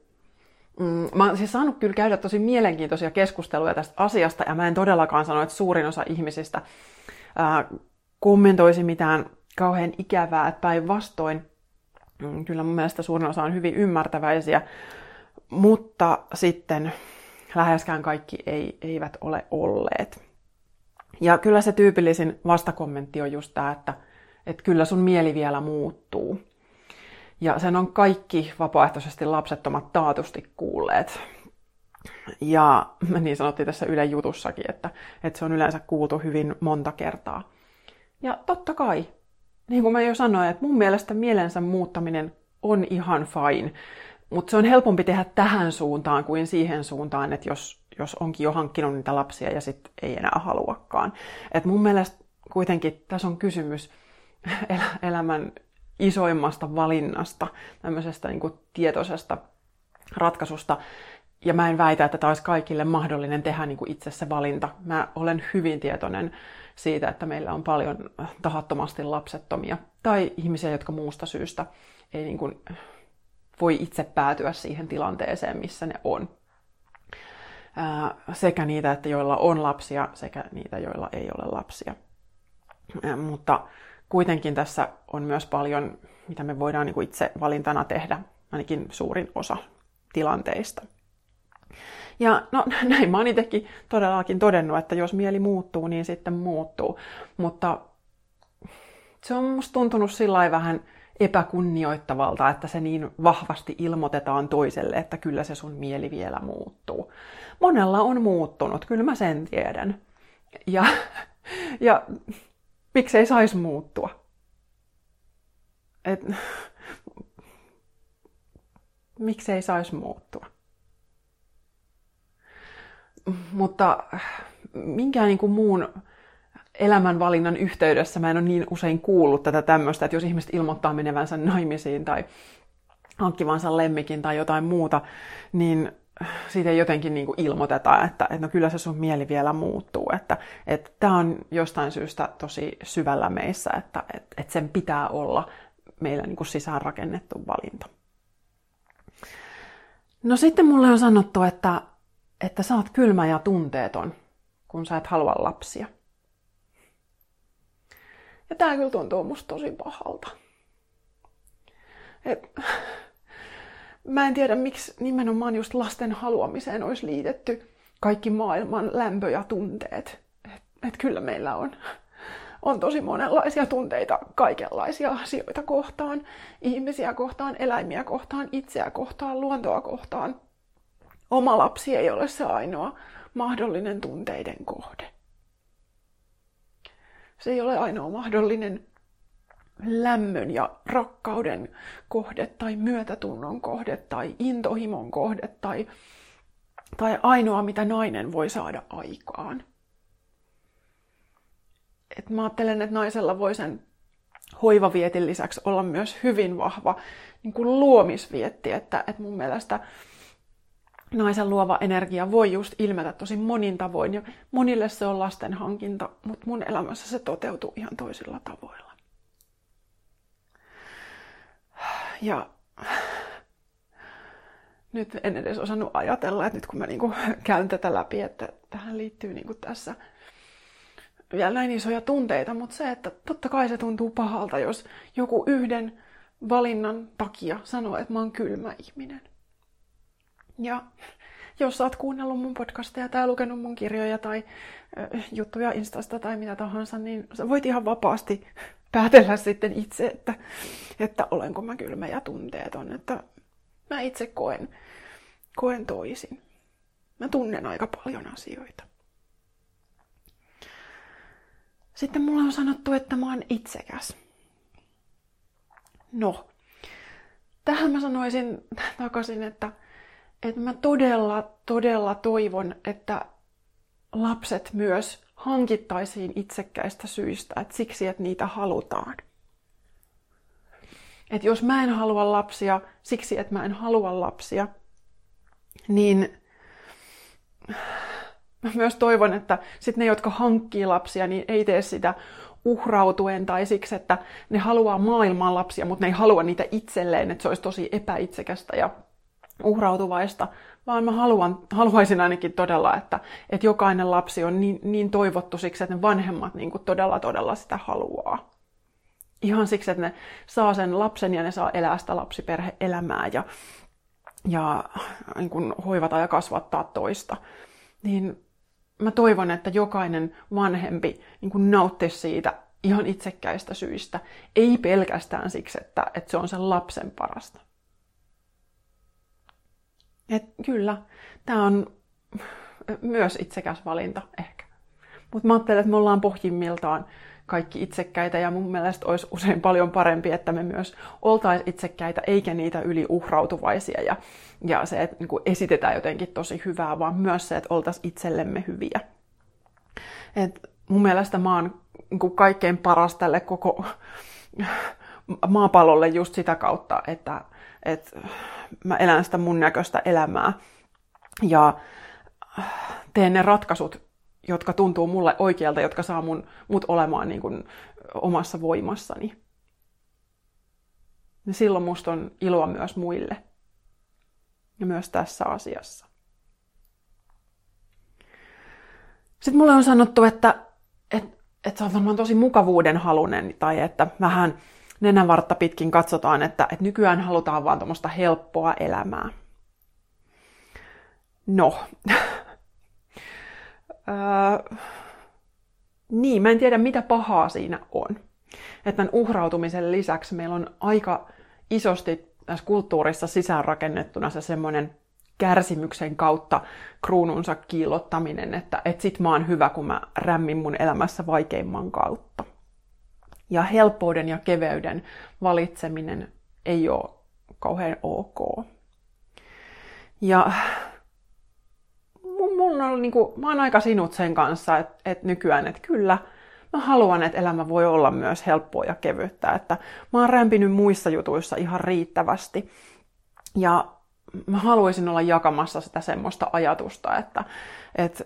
Mm, mä oon siis saanut kyllä käydä tosi mielenkiintoisia keskusteluja tästä asiasta, ja mä en todellakaan sano, että suurin osa ihmisistä ää, kommentoisi mitään kauhean ikävää, päinvastoin. Mm, kyllä mun mielestä suurin osa on hyvin ymmärtäväisiä, mutta sitten läheskään kaikki ei, eivät ole olleet. Ja kyllä se tyypillisin vastakommentti on just tämä, että, että kyllä sun mieli vielä muuttuu. Ja sen on kaikki vapaaehtoisesti lapsettomat taatusti kuulleet. Ja niin sanottiin tässä Ylen jutussakin, että, että se on yleensä kuultu hyvin monta kertaa. Ja totta kai, niin kuin mä jo sanoin, että mun mielestä mielensä muuttaminen on ihan fine. Mutta se on helpompi tehdä tähän suuntaan kuin siihen suuntaan, että jos, jos onkin jo hankkinut niitä lapsia ja sitten ei enää haluakaan. Et mun mielestä kuitenkin tässä on kysymys elämän isoimmasta valinnasta, tämmöisestä niin kuin tietoisesta ratkaisusta. Ja mä en väitä, että tämä olisi kaikille mahdollinen tehdä niin kuin itse se valinta. Mä olen hyvin tietoinen siitä, että meillä on paljon tahattomasti lapsettomia tai ihmisiä, jotka muusta syystä ei niin kuin voi itse päätyä siihen tilanteeseen, missä ne on. sekä niitä, että joilla on lapsia, sekä niitä, joilla ei ole lapsia. mutta kuitenkin tässä on myös paljon, mitä me voidaan niin itse valintana tehdä, ainakin suurin osa tilanteista. Ja no näin mä oon itsekin todellakin todennut, että jos mieli muuttuu, niin sitten muuttuu. Mutta se on musta tuntunut sillä vähän epäkunnioittavalta, että se niin vahvasti ilmoitetaan toiselle, että kyllä se sun mieli vielä muuttuu. Monella on muuttunut, kyllä mä sen tiedän. Ja, ja miksei saisi muuttua. Et, miksei saisi muuttua. Mutta minkään niin kuin muun elämänvalinnan yhteydessä mä en ole niin usein kuullut tätä tämmöistä, että jos ihmiset ilmoittaa menevänsä naimisiin tai hankkivansa lemmikin tai jotain muuta, niin siitä jotenkin niin kuin ilmoiteta, että, että no kyllä se sun mieli vielä muuttuu. Että, että tämä on jostain syystä tosi syvällä meissä, että, että, että sen pitää olla meillä niin kuin sisäänrakennettu valinta. No sitten mulle on sanottu, että, että sä oot kylmä ja tunteeton, kun sä et halua lapsia. Ja tää kyllä tuntuu musta tosi pahalta. Et, mä en tiedä, miksi nimenomaan just lasten haluamiseen olisi liitetty kaikki maailman lämpö ja tunteet. Et, et kyllä meillä on, on tosi monenlaisia tunteita kaikenlaisia asioita kohtaan. Ihmisiä kohtaan, eläimiä kohtaan, itseä kohtaan, luontoa kohtaan. Oma lapsi ei ole se ainoa mahdollinen tunteiden kohde. Se ei ole ainoa mahdollinen lämmön ja rakkauden kohde tai myötätunnon kohde tai intohimon kohde tai, tai ainoa, mitä nainen voi saada aikaan. Et mä ajattelen, että naisella voi sen hoivavietin lisäksi olla myös hyvin vahva niin kuin luomisvietti, että, että mun mielestä naisen luova energia voi just ilmetä tosi monin tavoin ja monille se on lasten hankinta, mutta mun elämässä se toteutuu ihan toisilla tavoilla. Ja nyt en edes osannut ajatella, että nyt kun mä niinku käyn tätä läpi, että tähän liittyy niinku tässä vielä näin isoja tunteita, mutta se, että totta kai se tuntuu pahalta, jos joku yhden valinnan takia sanoo, että mä oon kylmä ihminen. Ja jos sä oot kuunnellut mun podcasteja tai lukenut mun kirjoja tai juttuja Instasta tai mitä tahansa, niin sä voit ihan vapaasti päätellä sitten itse, että, että olenko mä kylmä ja tunteeton. Että mä itse koen, koen toisin. Mä tunnen aika paljon asioita. Sitten mulla on sanottu, että mä oon itsekäs. No, tähän mä sanoisin takaisin, että, että mä todella, todella toivon, että lapset myös hankittaisiin itsekkäistä syistä, että siksi, että niitä halutaan. Että jos mä en halua lapsia siksi, että mä en halua lapsia, niin mä myös toivon, että sit ne, jotka hankkii lapsia, niin ei tee sitä uhrautuen tai siksi, että ne haluaa maailmaan lapsia, mutta ne ei halua niitä itselleen, että se olisi tosi epäitsekästä ja uhrautuvaista, vaan mä haluan, haluaisin ainakin todella, että, että jokainen lapsi on niin, niin toivottu siksi, että ne vanhemmat niin kuin todella todella sitä haluaa. Ihan siksi, että ne saa sen lapsen ja ne saa elää sitä lapsiperhe-elämää ja, ja niin kuin hoivata ja kasvattaa toista. Niin mä toivon, että jokainen vanhempi niin kuin nauttisi siitä ihan itsekkäistä syistä, ei pelkästään siksi, että, että se on sen lapsen parasta. Et kyllä, tämä on myös itsekäs valinta ehkä. Mutta mä ajattelen, että me ollaan pohjimmiltaan kaikki itsekkäitä ja mun mielestä olisi usein paljon parempi, että me myös oltaisiin itsekkäitä eikä niitä yli uhrautuvaisia ja, ja se, että niin esitetään jotenkin tosi hyvää, vaan myös se, että oltaisiin itsellemme hyviä. Et mun mielestä mä oon niin kaikkein paras tälle koko maapallolle just sitä kautta, että, että mä elän sitä mun näköistä elämää ja teen ne ratkaisut, jotka tuntuu mulle oikealta, jotka saa mun, mut olemaan niin kuin omassa voimassani. Ja silloin musta on iloa myös muille. Ja myös tässä asiassa. Sitten mulle on sanottu, että, että, että sä oot varmaan tosi mukavuuden halunen, tai että vähän nenänvartta pitkin katsotaan, että, että nykyään halutaan vaan tuommoista helppoa elämää. No, öö, niin, mä en tiedä mitä pahaa siinä on. Että tämän uhrautumisen lisäksi meillä on aika isosti tässä kulttuurissa sisäänrakennettuna se semmoinen kärsimyksen kautta kruununsa kiillottaminen, että et sit mä oon hyvä, kun mä rämmin mun elämässä vaikeimman kautta. Ja helppouden ja keveyden valitseminen ei ole kauhean ok. Ja mun on, niin kuin, mä oon aika sinut sen kanssa, että, että nykyään, että kyllä, mä haluan, että elämä voi olla myös helppoa ja kevyttä. Että mä oon rämpinyt muissa jutuissa ihan riittävästi. Ja mä haluaisin olla jakamassa sitä semmoista ajatusta, että, että,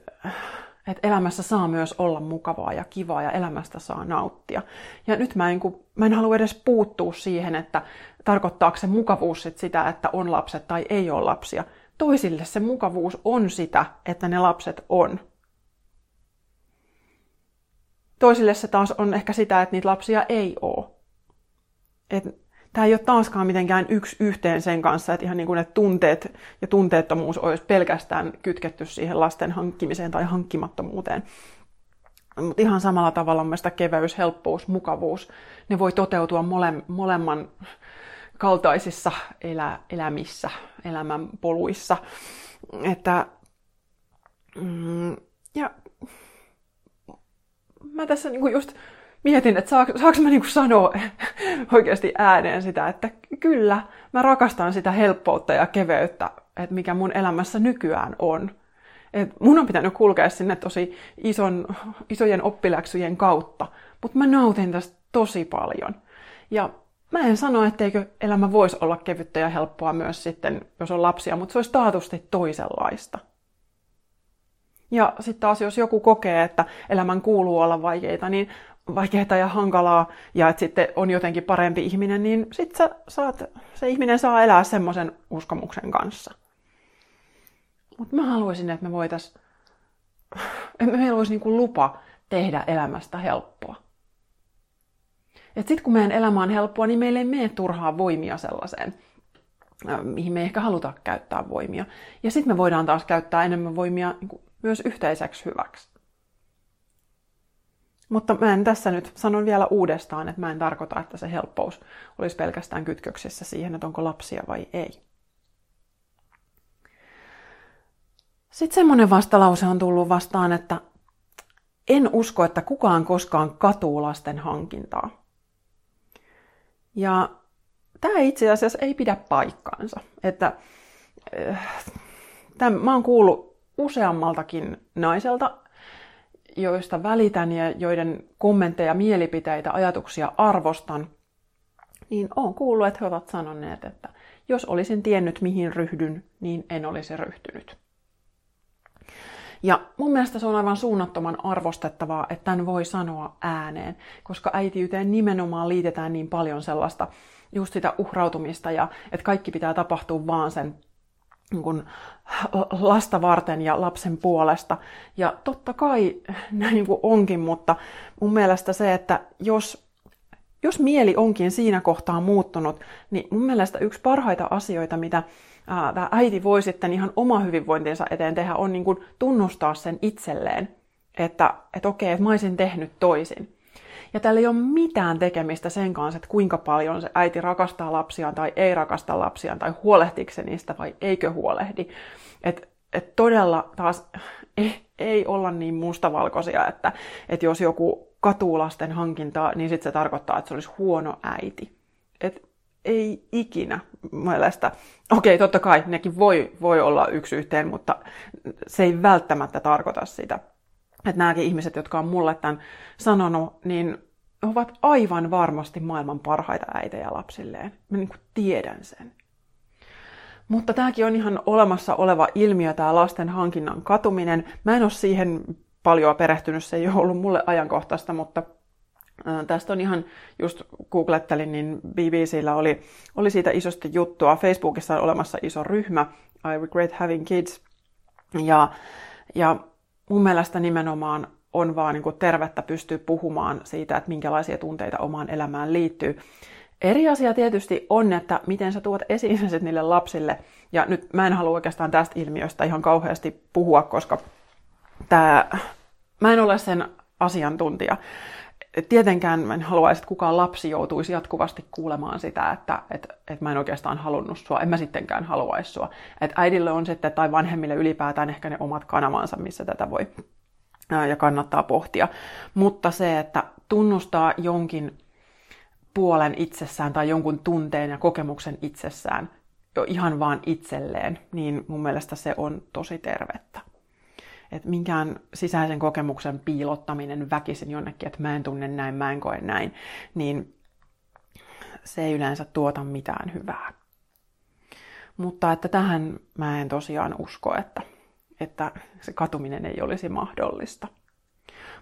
että elämässä saa myös olla mukavaa ja kivaa ja elämästä saa nauttia. Ja nyt mä en, kun, mä en halua edes puuttua siihen, että tarkoittaako se mukavuus sit sitä, että on lapset tai ei ole lapsia. Toisille se mukavuus on sitä, että ne lapset on. Toisille se taas on ehkä sitä, että niitä lapsia ei ole. Et tämä ei ole taaskaan mitenkään yksi yhteen sen kanssa, että ihan niin kuin ne tunteet ja tunteettomuus olisi pelkästään kytketty siihen lasten hankkimiseen tai hankkimattomuuteen. Mutta ihan samalla tavalla mielestäni keveys, helppous, mukavuus, ne voi toteutua mole, molemman kaltaisissa elä, elämissä, elämän poluissa. Että, mm, ja mä tässä niinku just mietin, että saako, saako mä niinku sanoa oikeasti ääneen sitä, että kyllä, mä rakastan sitä helppoutta ja keveyttä, että mikä mun elämässä nykyään on. Et mun on pitänyt kulkea sinne tosi ison, isojen oppiläksyjen kautta, mutta mä nautin tästä tosi paljon. Ja mä en sano, etteikö elämä voisi olla kevyttä ja helppoa myös sitten, jos on lapsia, mutta se olisi taatusti toisenlaista. Ja sitten taas, jos joku kokee, että elämän kuuluu olla vaikeita, niin vaikeaa ja hankalaa, ja että sitten on jotenkin parempi ihminen, niin sitten saat, se ihminen saa elää semmoisen uskomuksen kanssa. Mutta mä haluaisin, että me voitais, että meillä olisi niinku lupa tehdä elämästä helppoa. Et sitten kun meidän elämä on helppoa, niin meille ei mene turhaa voimia sellaiseen, mihin me ei ehkä haluta käyttää voimia. Ja sitten me voidaan taas käyttää enemmän voimia niin myös yhteiseksi hyväksi. Mutta mä en tässä nyt sanon vielä uudestaan, että mä en tarkoita, että se helppous olisi pelkästään kytköksessä siihen, että onko lapsia vai ei. Sitten semmoinen vastalause on tullut vastaan, että en usko, että kukaan koskaan katuu lasten hankintaa. Ja tämä itse asiassa ei pidä paikkaansa. Että, äh, tämän, mä oon kuullut useammaltakin naiselta, joista välitän ja joiden kommentteja, mielipiteitä, ajatuksia arvostan, niin on kuullut, että he ovat sanoneet, että jos olisin tiennyt, mihin ryhdyn, niin en olisi ryhtynyt. Ja mun mielestä se on aivan suunnattoman arvostettavaa, että tämän voi sanoa ääneen, koska äitiyteen nimenomaan liitetään niin paljon sellaista just sitä uhrautumista ja että kaikki pitää tapahtua vaan sen niin kuin lasta varten ja lapsen puolesta. Ja totta kai näin niin kuin onkin, mutta mun mielestä se, että jos, jos mieli onkin siinä kohtaa muuttunut, niin mun mielestä yksi parhaita asioita, mitä ää, tämä äiti voi sitten ihan oma hyvinvointinsa eteen tehdä, on niin kuin tunnustaa sen itselleen, että, että okei, että mä olisin tehnyt toisin. Ja tällä ei ole mitään tekemistä sen kanssa, että kuinka paljon se äiti rakastaa lapsiaan tai ei rakasta lapsiaan, tai huolehtiiko se niistä vai eikö huolehdi. Että et todella taas ei, ei olla niin mustavalkoisia, että, että jos joku katuu lasten hankintaa, niin sitten se tarkoittaa, että se olisi huono äiti. Et ei ikinä mielestä. Okei, totta kai nekin voi, voi olla yksi yhteen, mutta se ei välttämättä tarkoita sitä että nämäkin ihmiset, jotka on mulle tämän sanonut, niin ovat aivan varmasti maailman parhaita äitejä lapsilleen. Mä niin kuin tiedän sen. Mutta tämäkin on ihan olemassa oleva ilmiö, tämä lasten hankinnan katuminen. Mä en ole siihen paljon perehtynyt, se ei ole ollut mulle ajankohtaista, mutta Tästä on ihan, just googlettelin, niin BBCllä oli, oli siitä isosti juttua. Facebookissa on olemassa iso ryhmä, I Regret Having Kids. Ja, ja mun mielestä nimenomaan on vaan niin tervettä pystyä puhumaan siitä, että minkälaisia tunteita omaan elämään liittyy. Eri asia tietysti on, että miten sä tuot esiin niille lapsille. Ja nyt mä en halua oikeastaan tästä ilmiöstä ihan kauheasti puhua, koska tää, mä en ole sen asiantuntija. Tietenkään mä en haluaisi, että kukaan lapsi joutuisi jatkuvasti kuulemaan sitä, että et, et mä en oikeastaan halunnut sua, en mä sittenkään haluaisi sua. Että äidille on sitten, tai vanhemmille ylipäätään ehkä ne omat kanavansa, missä tätä voi ja kannattaa pohtia. Mutta se, että tunnustaa jonkin puolen itsessään tai jonkun tunteen ja kokemuksen itsessään jo ihan vaan itselleen, niin mun mielestä se on tosi tervettä. Että minkään sisäisen kokemuksen piilottaminen väkisin jonnekin, että mä en tunne näin, mä en koe näin, niin se ei yleensä tuota mitään hyvää. Mutta että tähän mä en tosiaan usko, että, että se katuminen ei olisi mahdollista.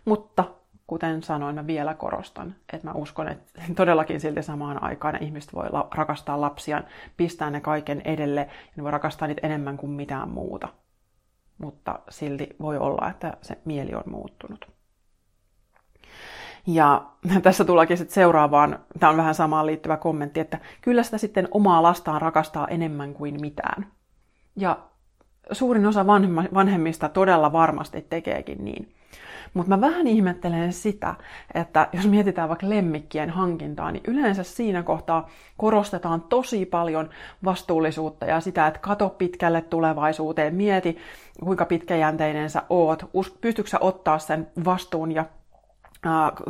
Mutta kuten sanoin, mä vielä korostan, että mä uskon, että todellakin silti samaan aikaan ne ihmiset voi rakastaa lapsiaan, pistää ne kaiken edelle ja ne voi rakastaa niitä enemmän kuin mitään muuta. Mutta silti voi olla, että se mieli on muuttunut. Ja tässä tullakin sitten seuraavaan, tämä on vähän samaan liittyvä kommentti, että kyllä sitä sitten omaa lastaan rakastaa enemmän kuin mitään. Ja suurin osa vanhemmista todella varmasti tekeekin niin. Mutta mä vähän ihmettelen sitä, että jos mietitään vaikka lemmikkien hankintaa, niin yleensä siinä kohtaa korostetaan tosi paljon vastuullisuutta ja sitä, että kato pitkälle tulevaisuuteen, mieti kuinka pitkäjänteinen sä oot, pystytkö sä ottaa sen vastuun ja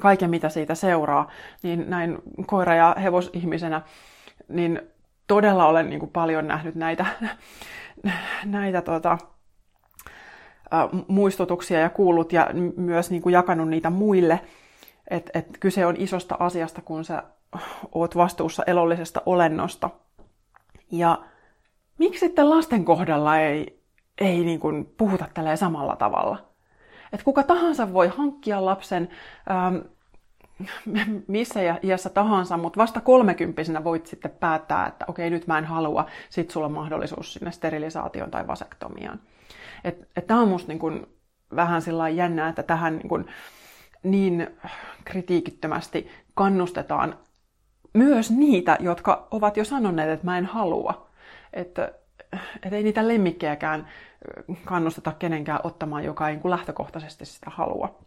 kaiken mitä siitä seuraa, niin näin koira- ja hevosihmisenä, niin todella olen niin kuin paljon nähnyt näitä, näitä tota, muistutuksia ja kuullut ja myös niin kuin jakanut niitä muille. Että et kyse on isosta asiasta, kun sä oot vastuussa elollisesta olennosta. Ja miksi sitten lasten kohdalla ei, ei niin kuin puhuta tällä samalla tavalla? Että kuka tahansa voi hankkia lapsen ähm, missä iässä tahansa, mutta vasta kolmekymppisenä voit sitten päättää, että okei, nyt mä en halua, sit sulla on mahdollisuus sinne sterilisaation tai vasektomiaan. Että et tämä on musta niin kun vähän sillä jännää, että tähän niin, kun niin kritiikittömästi kannustetaan myös niitä, jotka ovat jo sanoneet, että mä en halua. Että et ei niitä lemmikkejäkään kannusteta kenenkään ottamaan, joka ei niin lähtökohtaisesti sitä halua.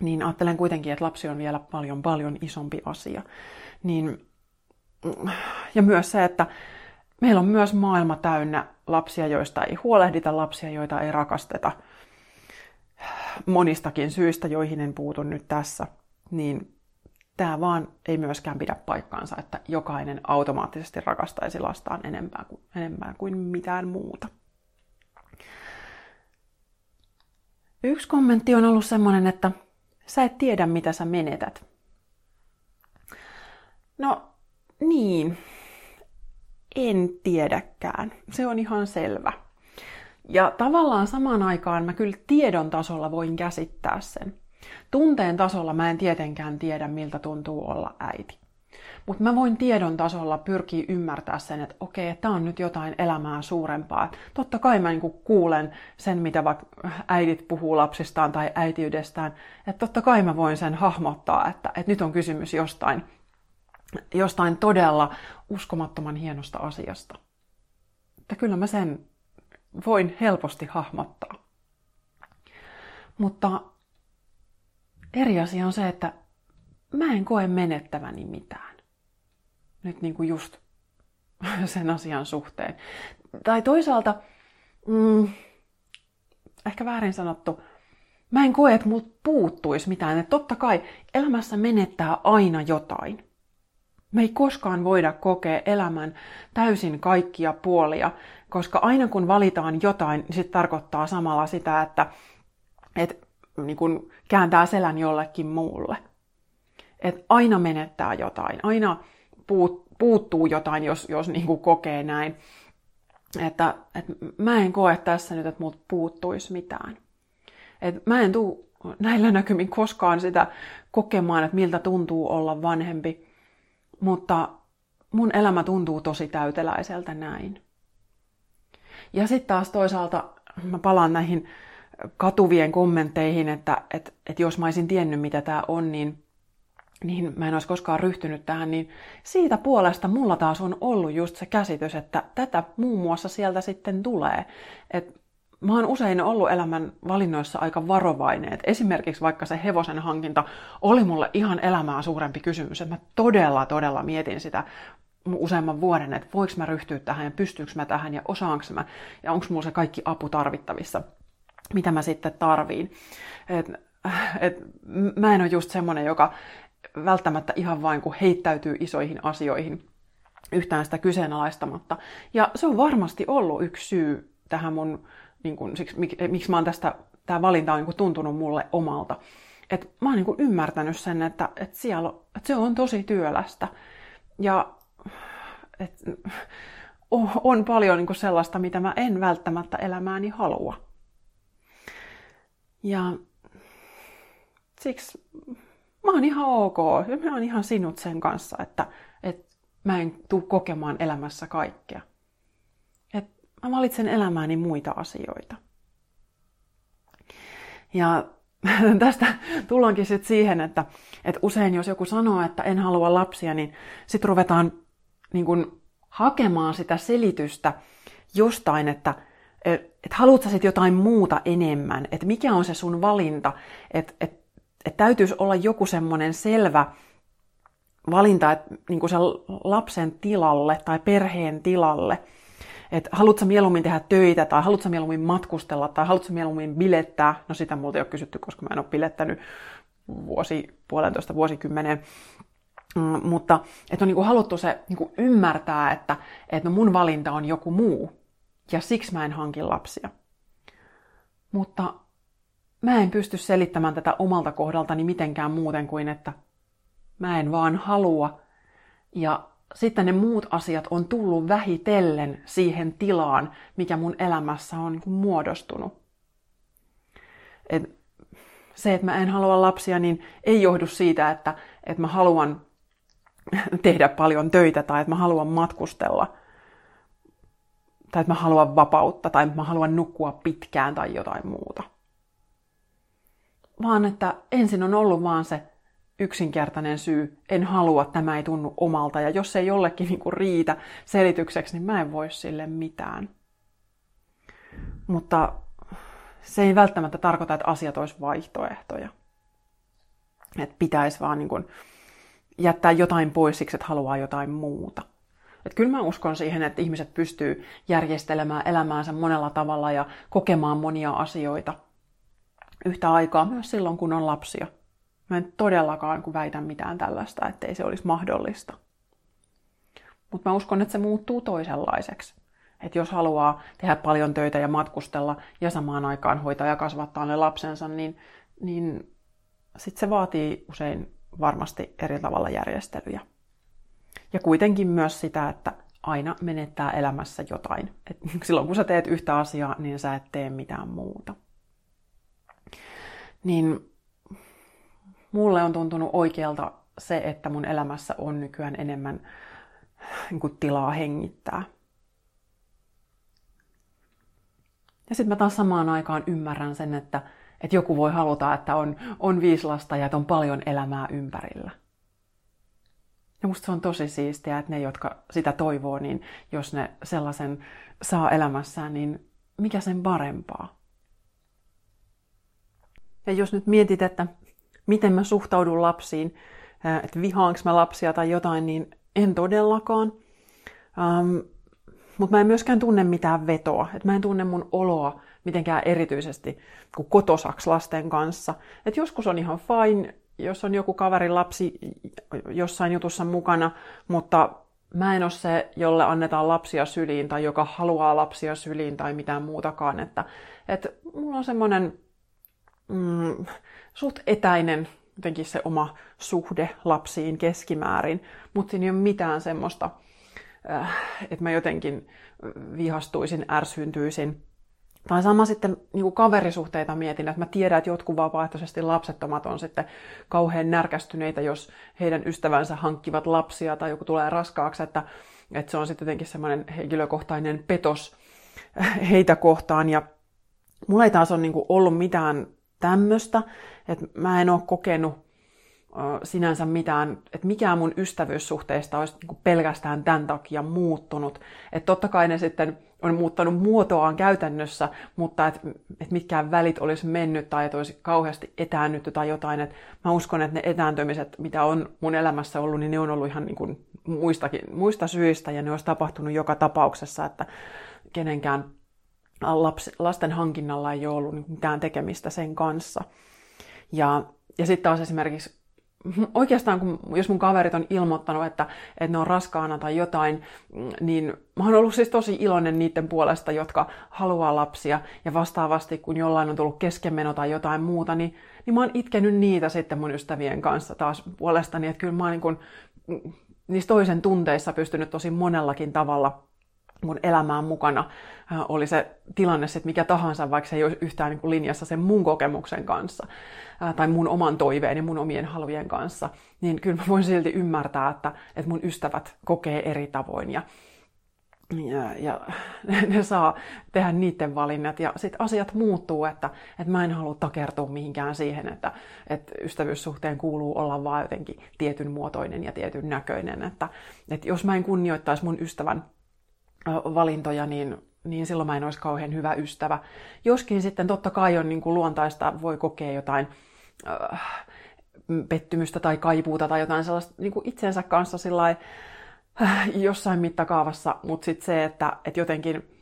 Niin ajattelen kuitenkin, että lapsi on vielä paljon paljon isompi asia. Niin, ja myös se, että meillä on myös maailma täynnä lapsia, joista ei huolehdita, lapsia, joita ei rakasteta monistakin syistä, joihin en puutu nyt tässä, niin tämä vaan ei myöskään pidä paikkaansa, että jokainen automaattisesti rakastaisi lastaan enempää kuin, enempää kuin mitään muuta. Yksi kommentti on ollut semmoinen, että sä et tiedä, mitä sä menetät. No niin, en tiedäkään. Se on ihan selvä. Ja tavallaan samaan aikaan mä kyllä tiedon tasolla voin käsittää sen. Tunteen tasolla mä en tietenkään tiedä, miltä tuntuu olla äiti. Mutta mä voin tiedon tasolla pyrkiä ymmärtää sen, että okei, tämä on nyt jotain elämää suurempaa. Totta kai mä niinku kuulen sen, mitä vaikka äidit puhuu lapsistaan tai äitiydestään. Että totta kai mä voin sen hahmottaa, että, että nyt on kysymys jostain, jostain todella uskomattoman hienosta asiasta. Että kyllä mä sen voin helposti hahmottaa. Mutta eri asia on se, että mä en koe menettäväni mitään. Nyt niin kuin just sen asian suhteen. Tai toisaalta, mm, ehkä väärin sanottu, mä en koe, että mut puuttuisi mitään. Että totta kai elämässä menettää aina jotain. Me ei koskaan voida kokea elämän täysin kaikkia puolia, koska aina kun valitaan jotain, niin se tarkoittaa samalla sitä, että, että niin kun kääntää selän jollekin muulle. Et aina menettää jotain, aina puut, puuttuu jotain, jos, jos niin kuin kokee näin. Että, että mä en koe tässä nyt, että multa puuttuisi mitään. Et mä en tuu näillä näkymin koskaan sitä kokemaan, että miltä tuntuu olla vanhempi, mutta mun elämä tuntuu tosi täyteläiseltä näin. Ja sitten taas toisaalta mä palaan näihin katuvien kommentteihin, että, että, että jos mä olisin tiennyt, mitä tämä on, niin, niin mä en olisi koskaan ryhtynyt tähän, niin siitä puolesta mulla taas on ollut just se käsitys, että tätä muun muassa sieltä sitten tulee. Et mä oon usein ollut elämän valinnoissa aika varovainen. Et esimerkiksi vaikka se hevosen hankinta oli mulle ihan elämää suurempi kysymys. Että mä todella, todella mietin sitä useamman vuoden, että voiko mä ryhtyä tähän ja pystyykö mä tähän ja osaanko mä ja onko mulla se kaikki apu tarvittavissa mitä mä sitten tarviin. Et, et, mä en ole just semmoinen, joka välttämättä ihan vain kun heittäytyy isoihin asioihin yhtään sitä kyseenalaistamatta. Ja se on varmasti ollut yksi syy tähän mun, niin kun, siksi, mik, miksi mä oon tästä, tämä valinta on niin tuntunut mulle omalta. Et mä oon niin ymmärtänyt sen, että, että, siellä, että se on tosi työlästä. Ja et, on paljon niin sellaista, mitä mä en välttämättä elämääni halua. Ja siksi mä oon ihan ok. Mä oon ihan sinut sen kanssa, että, että mä en tuu kokemaan elämässä kaikkea. Mä valitsen elämääni muita asioita. Ja tästä tullaankin sitten siihen, että, että usein jos joku sanoo, että en halua lapsia, niin sitten ruvetaan niin kun, hakemaan sitä selitystä jostain, että että et haluat sä sitten jotain muuta enemmän, että mikä on se sun valinta, että et, et täytyisi olla joku semmoinen selvä valinta, että niin sen lapsen tilalle tai perheen tilalle, että haluatko mieluummin tehdä töitä, tai haluatko mieluummin matkustella, tai haluatko mieluummin bilettää. No sitä multa ei ole kysytty, koska mä en ole bilettänyt vuosi, puolentoista vuosikymmeneen. Mm, mutta että on niin kuin haluttu se niin kuin ymmärtää, että, että no mun valinta on joku muu ja siksi mä en hanki lapsia. Mutta mä en pysty selittämään tätä omalta kohdaltani mitenkään muuten kuin, että mä en vaan halua. Ja sitten ne muut asiat on tullut vähitellen siihen tilaan, mikä mun elämässä on niin muodostunut. Et se, että mä en halua lapsia, niin ei johdu siitä, että, että mä haluan tehdä paljon töitä tai että mä haluan matkustella – tai että mä haluan vapautta, tai mä haluan nukkua pitkään tai jotain muuta. Vaan että ensin on ollut vaan se yksinkertainen syy, en halua, tämä ei tunnu omalta, ja jos se ei jollekin niinku riitä selitykseksi, niin mä en voi sille mitään. Mutta se ei välttämättä tarkoita, että asiat olisi vaihtoehtoja. Että pitäisi vaan niin kuin jättää jotain pois siksi, että haluaa jotain muuta. Et kyllä mä uskon siihen, että ihmiset pystyy järjestelemään elämäänsä monella tavalla ja kokemaan monia asioita yhtä aikaa myös silloin, kun on lapsia. Mä en todellakaan kun väitä mitään tällaista, ettei se olisi mahdollista. Mutta mä uskon, että se muuttuu toisenlaiseksi. Että jos haluaa tehdä paljon töitä ja matkustella ja samaan aikaan hoitaa ja kasvattaa ne lapsensa, niin, niin sitten se vaatii usein varmasti eri tavalla järjestelyjä. Ja kuitenkin myös sitä, että aina menettää elämässä jotain. Et silloin kun sä teet yhtä asiaa, niin sä et tee mitään muuta. Niin mulle on tuntunut oikealta se, että mun elämässä on nykyään enemmän niin kuin tilaa hengittää. Ja sitten mä taas samaan aikaan ymmärrän sen, että, että joku voi haluta, että on, on viisi lasta ja että on paljon elämää ympärillä. Ja musta se on tosi siistiä, että ne, jotka sitä toivoo, niin jos ne sellaisen saa elämässään, niin mikä sen parempaa? Ja jos nyt mietit, että miten mä suhtaudun lapsiin, että vihaanko mä lapsia tai jotain, niin en todellakaan. Um, mutta mä en myöskään tunne mitään vetoa. Et mä en tunne mun oloa mitenkään erityisesti kuin kotosaks lasten kanssa. Et joskus on ihan fine, jos on joku kaverin lapsi jossain jutussa mukana, mutta mä en ole se, jolle annetaan lapsia syliin tai joka haluaa lapsia syliin tai mitään muutakaan. Että, että mulla on semmoinen mm, suht etäinen jotenkin se oma suhde lapsiin keskimäärin, mutta siinä ei ole mitään semmoista, äh, että mä jotenkin vihastuisin, ärsyntyisin. Tai sama sitten niin kaverisuhteita mietin, että mä tiedän, että jotkut vapaaehtoisesti lapsettomat on sitten kauhean närkästyneitä, jos heidän ystävänsä hankkivat lapsia tai joku tulee raskaaksi, että, että se on sitten jotenkin semmoinen henkilökohtainen petos heitä kohtaan. Ja mulla ei taas ole niin ollut mitään tämmöistä, että mä en ole kokenut sinänsä mitään, että mikään mun ystävyyssuhteista olisi niin pelkästään tämän takia muuttunut. Että totta kai ne sitten on muuttanut muotoaan käytännössä, mutta että et mitkään välit olisi mennyt tai että olisi kauheasti etäännytty tai jotain. Et mä uskon, että ne etääntymiset, mitä on mun elämässä ollut, niin ne on ollut ihan niin kuin muistakin, muista syistä ja ne olisi tapahtunut joka tapauksessa, että kenenkään lapsi, lasten hankinnalla ei ole ollut mitään tekemistä sen kanssa. Ja, ja sitten taas esimerkiksi oikeastaan, kun, jos mun kaverit on ilmoittanut, että, että ne on raskaana tai jotain, niin mä oon ollut siis tosi iloinen niiden puolesta, jotka haluaa lapsia. Ja vastaavasti, kun jollain on tullut keskenmeno tai jotain muuta, niin, niin mä oon itkenyt niitä sitten mun ystävien kanssa taas puolestani. Että kyllä mä oon niin kun, niissä toisen tunteissa pystynyt tosi monellakin tavalla mun elämään mukana, äh, oli se tilanne sitten mikä tahansa, vaikka se ei olisi yhtään niin kuin linjassa sen mun kokemuksen kanssa äh, tai mun oman toiveen ja mun omien halujen kanssa, niin kyllä mä voin silti ymmärtää, että, että mun ystävät kokee eri tavoin ja, ja, ja ne saa tehdä niiden valinnat ja sitten asiat muuttuu, että, että mä en halua takertua mihinkään siihen, että, että ystävyyssuhteen kuuluu olla vaan jotenkin tietyn muotoinen ja tietyn näköinen, että, että jos mä en kunnioittaisi mun ystävän valintoja, niin, niin silloin mä en olisi kauhean hyvä ystävä. Joskin sitten totta kai on niin kuin luontaista, voi kokea jotain äh, pettymystä tai kaipuuta tai jotain sellaista niin kuin itsensä kanssa sillai, äh, jossain mittakaavassa, mutta sitten se, että, että jotenkin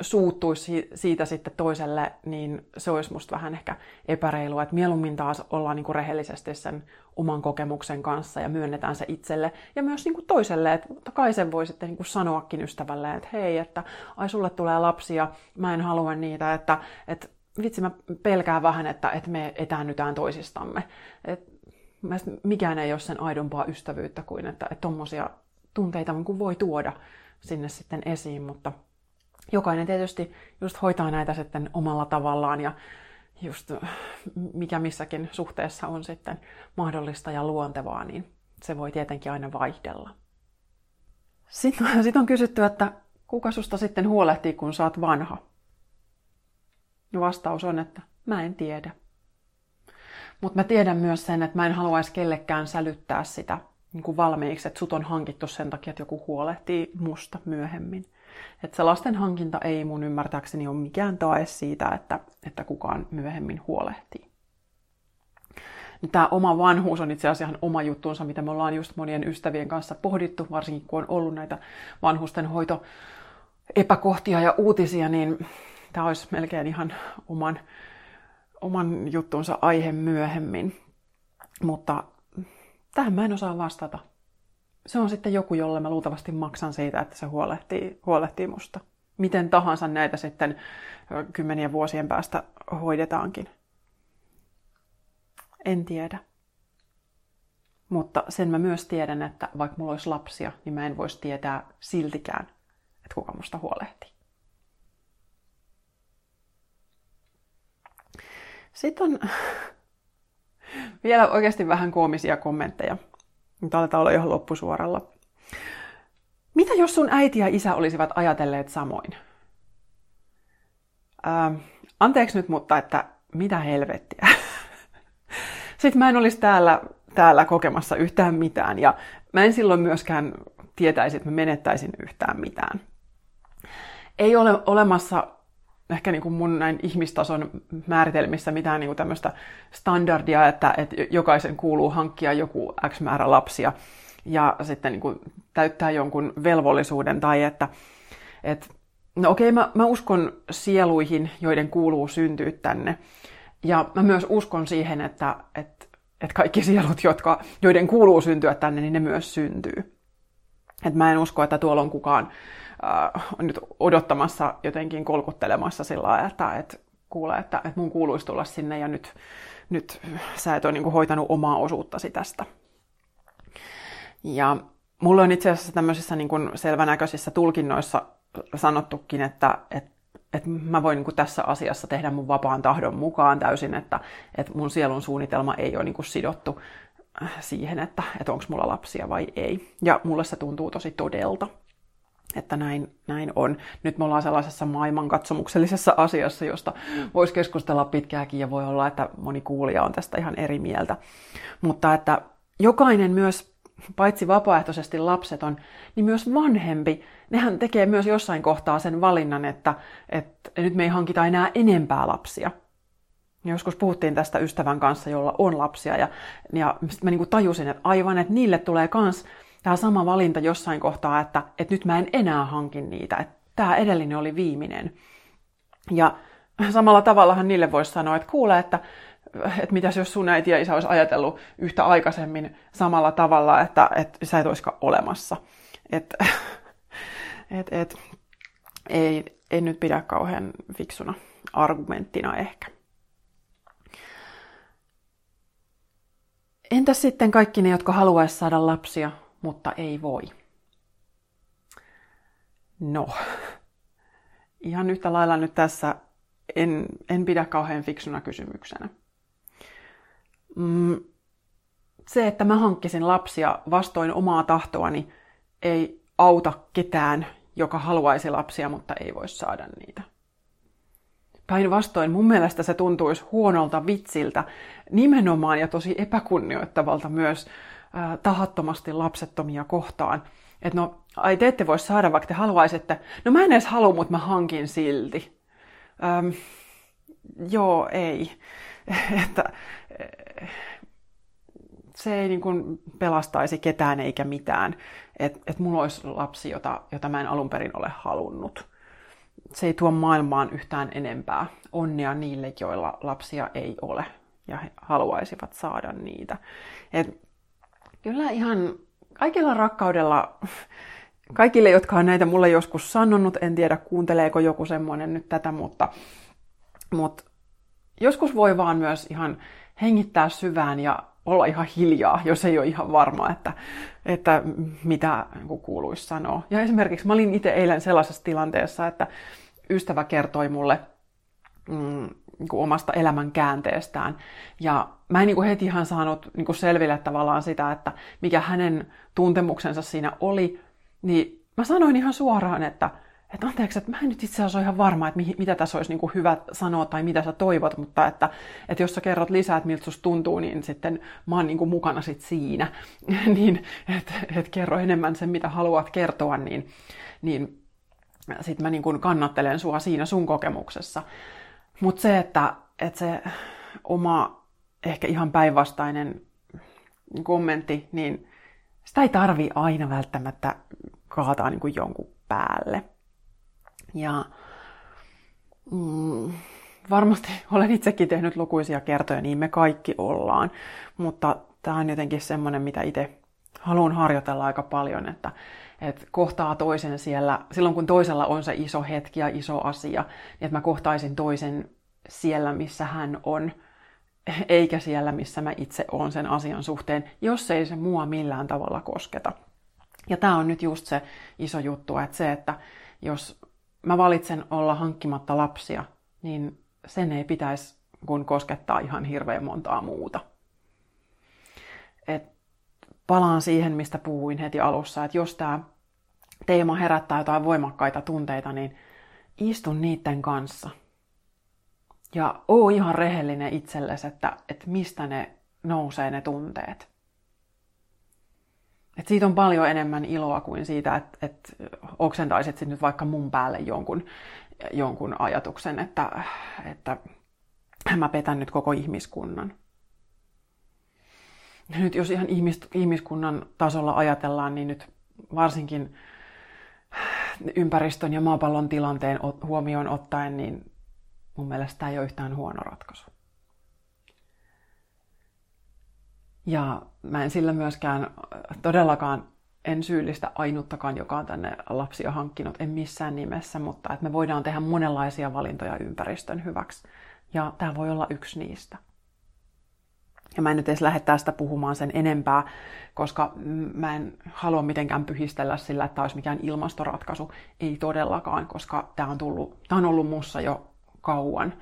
suuttuisi siitä sitten toiselle, niin se olisi musta vähän ehkä epäreilua. Että mieluummin taas ollaan niin kuin rehellisesti sen oman kokemuksen kanssa ja myönnetään se itselle ja myös niin kuin toiselle. Että totta kai sen voi sitten kuin sanoakin ystävälle, että hei, että ai sulle tulee lapsia, mä en halua niitä, että, että vitsi mä pelkään vähän, että, että me etäännytään toisistamme. Et mikään ei ole sen aidompaa ystävyyttä kuin, että tuommoisia tunteita niin kuin voi tuoda sinne sitten esiin, mutta jokainen tietysti just hoitaa näitä sitten omalla tavallaan ja just mikä missäkin suhteessa on sitten mahdollista ja luontevaa, niin se voi tietenkin aina vaihdella. Sitten, sitten on kysytty, että kuka susta sitten huolehtii, kun saat vanha? Ja vastaus on, että mä en tiedä. Mutta mä tiedän myös sen, että mä en haluaisi kellekään sälyttää sitä niin kuin valmiiksi, että sut on hankittu sen takia, että joku huolehtii musta myöhemmin. Että se lasten hankinta ei mun ymmärtääkseni ole mikään tae siitä, että, että kukaan myöhemmin huolehtii. Tämä oma vanhuus on itse asiassa ihan oma juttuunsa, mitä me ollaan just monien ystävien kanssa pohdittu, varsinkin kun on ollut näitä vanhusten hoito epäkohtia ja uutisia, niin tämä olisi melkein ihan oman, oman juttunsa aihe myöhemmin. Mutta tähän mä en osaa vastata. Se on sitten joku, jolle mä luultavasti maksan siitä, että se huolehtii, huolehtii musta. Miten tahansa näitä sitten kymmenien vuosien päästä hoidetaankin. En tiedä. Mutta sen mä myös tiedän, että vaikka mulla olisi lapsia, niin mä en voisi tietää siltikään, että kuka musta huolehtii. Sitten on vielä oikeasti vähän koomisia kommentteja. Nyt aletaan olla ihan loppusuoralla. Mitä jos sun äiti ja isä olisivat ajatelleet samoin? Ää, anteeksi nyt, mutta että mitä helvettiä. Sitten mä en olisi täällä, täällä kokemassa yhtään mitään ja mä en silloin myöskään tietäisi, että mä menettäisin yhtään mitään. Ei ole olemassa ehkä niin kuin mun näin ihmistason määritelmissä mitään niin kuin tämmöistä standardia, että, että jokaisen kuuluu hankkia joku X määrä lapsia ja sitten niin kuin täyttää jonkun velvollisuuden tai että, että no okei, mä, mä uskon sieluihin, joiden kuuluu syntyä tänne. Ja mä myös uskon siihen, että, että, että kaikki sielut, jotka, joiden kuuluu syntyä tänne, niin ne myös syntyy. Et mä en usko, että tuolla on kukaan äh, nyt odottamassa jotenkin kolkuttelemassa sillä lailla, että, että kuulee, että, että mun kuuluisi tulla sinne ja nyt, nyt sä et ole niin kuin, hoitanut omaa osuuttasi tästä. Ja mulla on itse asiassa tämmöisissä niin kuin selvänäköisissä tulkinnoissa sanottukin, että, että, että mä voin niin kuin tässä asiassa tehdä mun vapaan tahdon mukaan täysin, että, että mun sielun suunnitelma ei ole niin kuin sidottu siihen, että, että onko mulla lapsia vai ei. Ja mulle se tuntuu tosi todelta, että näin, näin on. Nyt me ollaan sellaisessa maailmankatsomuksellisessa asiassa, josta voisi keskustella pitkääkin ja voi olla, että moni kuulija on tästä ihan eri mieltä. Mutta että jokainen myös, paitsi vapaaehtoisesti lapseton, niin myös vanhempi, nehän tekee myös jossain kohtaa sen valinnan, että, että nyt me ei hankita enää enempää lapsia. Joskus puhuttiin tästä ystävän kanssa, jolla on lapsia, ja, ja mä niin tajusin, että aivan, että niille tulee kans tämä sama valinta jossain kohtaa, että, että nyt mä en enää hankin niitä, että tämä edellinen oli viimeinen. Ja samalla tavallahan niille voisi sanoa, että kuule, että, että mitäs jos sun äiti ja isä olisi ajatellut yhtä aikaisemmin samalla tavalla, että, että sä et olisikaan olemassa. Että et, et, ei, ei nyt pidä kauhean fiksuna argumenttina ehkä. Entäs sitten kaikki ne, jotka haluaisi saada lapsia, mutta ei voi? No, ihan yhtä lailla nyt tässä en, en pidä kauhean fiksuna kysymyksenä. Mm, se, että mä hankkisin lapsia vastoin omaa tahtoani, ei auta ketään, joka haluaisi lapsia, mutta ei voi saada niitä. Päinvastoin mun mielestä se tuntuisi huonolta vitsiltä nimenomaan ja tosi epäkunnioittavalta myös tahattomasti lapsettomia kohtaan. Että no, ai te ette voi saada, vaikka te haluaisitte. No mä en edes halua, mutta mä hankin silti. Ähm, joo, ei. että, se ei niin kuin pelastaisi ketään eikä mitään. Että et mulla olisi lapsi, jota, jota mä en alun perin ole halunnut se ei tuo maailmaan yhtään enempää onnea niille, joilla lapsia ei ole ja he haluaisivat saada niitä. Et kyllä ihan kaikilla rakkaudella, kaikille, jotka on näitä mulle joskus sanonut, en tiedä kuunteleeko joku semmoinen nyt tätä, mutta, mutta joskus voi vaan myös ihan hengittää syvään ja olla ihan hiljaa, jos ei ole ihan varma, että, että mitä niin kuuluisi sanoa. Ja esimerkiksi mä olin itse eilen sellaisessa tilanteessa, että ystävä kertoi mulle mm, niin kuin omasta elämän käänteestään. Ja mä en niin kuin heti ihan saanut niin kuin selville tavallaan sitä, että mikä hänen tuntemuksensa siinä oli. Niin mä sanoin ihan suoraan, että, että anteeksi, että mä en nyt itse asiassa ole ihan varma, että mihin, mitä tässä olisi niin kuin hyvä sanoa tai mitä sä toivot, mutta että, että jos sä kerrot lisää, että miltä susta tuntuu, niin sitten mä oon niin kuin mukana sit siinä. niin, että et kerro enemmän sen, mitä haluat kertoa, niin, niin sitten mä niin kuin kannattelen sua siinä sun kokemuksessa. Mutta se, että, että se oma ehkä ihan päinvastainen kommentti, niin sitä ei tarvi aina välttämättä kaataa niin kuin jonkun päälle. Ja mm, varmasti olen itsekin tehnyt lukuisia kertoja, niin me kaikki ollaan. Mutta tämä on jotenkin semmoinen, mitä itse haluan harjoitella aika paljon, että, että kohtaa toisen siellä, silloin kun toisella on se iso hetki ja iso asia, niin että mä kohtaisin toisen siellä, missä hän on, eikä siellä, missä mä itse olen sen asian suhteen, jos ei se mua millään tavalla kosketa. Ja tämä on nyt just se iso juttu, että se, että jos mä valitsen olla hankkimatta lapsia, niin sen ei pitäisi kun koskettaa ihan hirveän montaa muuta. Et palaan siihen, mistä puhuin heti alussa, että jos tämä teema herättää jotain voimakkaita tunteita, niin istun niiden kanssa. Ja oo ihan rehellinen itsellesi, että, että mistä ne nousee ne tunteet. Et siitä on paljon enemmän iloa kuin siitä, että, että oksentaisit nyt vaikka mun päälle jonkun, jonkun ajatuksen, että, että mä petän nyt koko ihmiskunnan. Nyt jos ihan ihmis, ihmiskunnan tasolla ajatellaan, niin nyt varsinkin ympäristön ja maapallon tilanteen huomioon ottaen, niin mun mielestä tämä ei ole yhtään huono ratkaisu. Ja mä en sillä myöskään todellakaan en syyllistä ainuttakaan, joka on tänne lapsia hankkinut, en missään nimessä, mutta että me voidaan tehdä monenlaisia valintoja ympäristön hyväksi. Ja tämä voi olla yksi niistä. Ja mä en nyt edes lähde tästä puhumaan sen enempää, koska mä en halua mitenkään pyhistellä sillä, että tämä olisi mikään ilmastoratkaisu. Ei todellakaan, koska tämä on, tullut, tämä on ollut mussa jo kauan.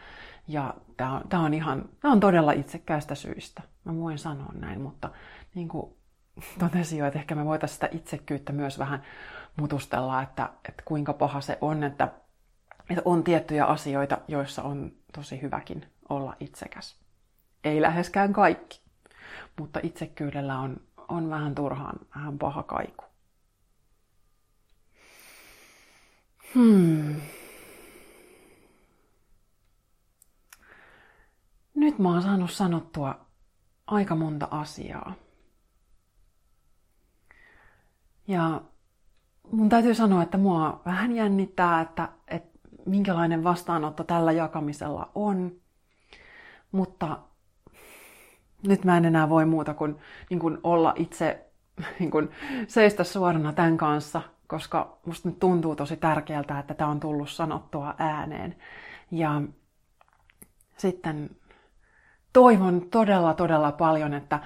Ja tämä on, tämä on, ihan, tämä on todella itsekäistä syistä. Mä voin sanoa näin, mutta niin kuin totesin jo, että ehkä me voitaisiin sitä itsekyyttä myös vähän mutustella, että, että kuinka paha se on, että, että on tiettyjä asioita, joissa on tosi hyväkin olla itsekäs. Ei läheskään kaikki, mutta itsekkyydellä on, on vähän turhaan vähän paha kaiku. Hmm. Nyt mä oon saanut sanottua aika monta asiaa. Ja mun täytyy sanoa, että mua vähän jännittää, että, että minkälainen vastaanotto tällä jakamisella on. Mutta nyt mä en enää voi muuta kuin, niin kuin olla itse, niin kuin seistä suorana tämän kanssa, koska musta nyt tuntuu tosi tärkeältä, että tämä on tullut sanottua ääneen. Ja sitten toivon todella, todella paljon, että,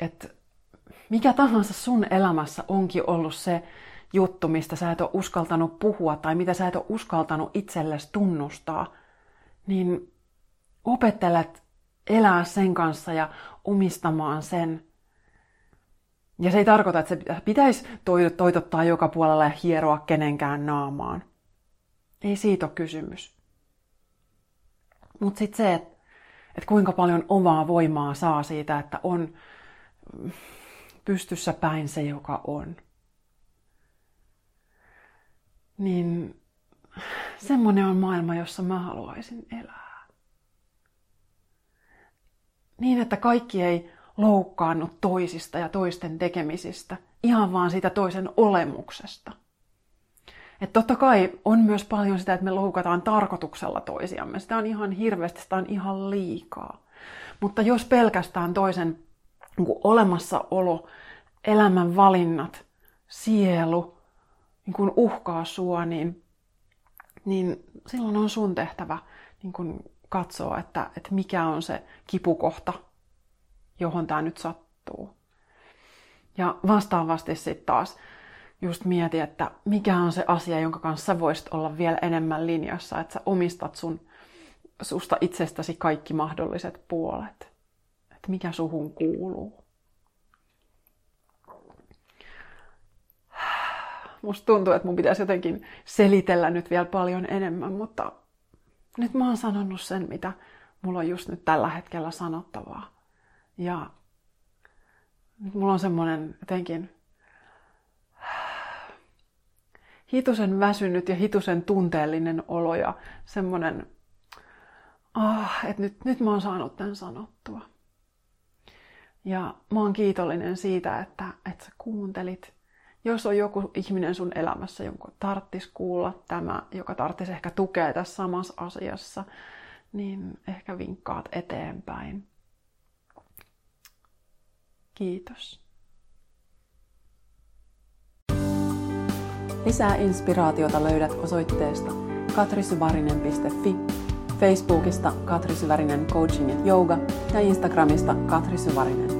että mikä tahansa sun elämässä onkin ollut se juttu, mistä sä et ole uskaltanut puhua tai mitä sä et ole uskaltanut itsellesi tunnustaa, niin opettelet elää sen kanssa ja omistamaan sen. Ja se ei tarkoita, että se pitäisi toitottaa joka puolella ja hieroa kenenkään naamaan. Ei siitä ole kysymys. Mutta sitten se, että että kuinka paljon omaa voimaa saa siitä, että on pystyssä päin se, joka on. Niin semmoinen on maailma, jossa mä haluaisin elää. Niin, että kaikki ei loukkaannut toisista ja toisten tekemisistä, ihan vaan siitä toisen olemuksesta. Että totta kai on myös paljon sitä, että me loukataan tarkoituksella toisiamme. Sitä on ihan hirveästi, sitä on ihan liikaa. Mutta jos pelkästään toisen niin olemassaolo, elämän valinnat, sielu niin kuin uhkaa sua, niin, niin silloin on sun tehtävä niin kuin katsoa, että, että mikä on se kipukohta, johon tämä nyt sattuu. Ja vastaavasti sitten taas just mieti, että mikä on se asia, jonka kanssa voisit olla vielä enemmän linjassa, että sä omistat sun, susta itsestäsi kaikki mahdolliset puolet. Että mikä suhun kuuluu. Musta tuntuu, että mun pitäisi jotenkin selitellä nyt vielä paljon enemmän, mutta nyt mä oon sanonut sen, mitä mulla on just nyt tällä hetkellä sanottavaa. Ja nyt mulla on semmoinen jotenkin hitusen väsynyt ja hitusen tunteellinen olo ja semmoinen, ah, että nyt, nyt mä oon saanut tämän sanottua. Ja mä oon kiitollinen siitä, että, että sä kuuntelit. Jos on joku ihminen sun elämässä, jonka tarttis kuulla tämä, joka tarttis ehkä tukea tässä samassa asiassa, niin ehkä vinkkaat eteenpäin. Kiitos. Lisää inspiraatiota löydät osoitteesta katrisyvarinen.fi, Facebookista Katri Syvärinen Coaching Yoga ja Instagramista Katri Syvärinen.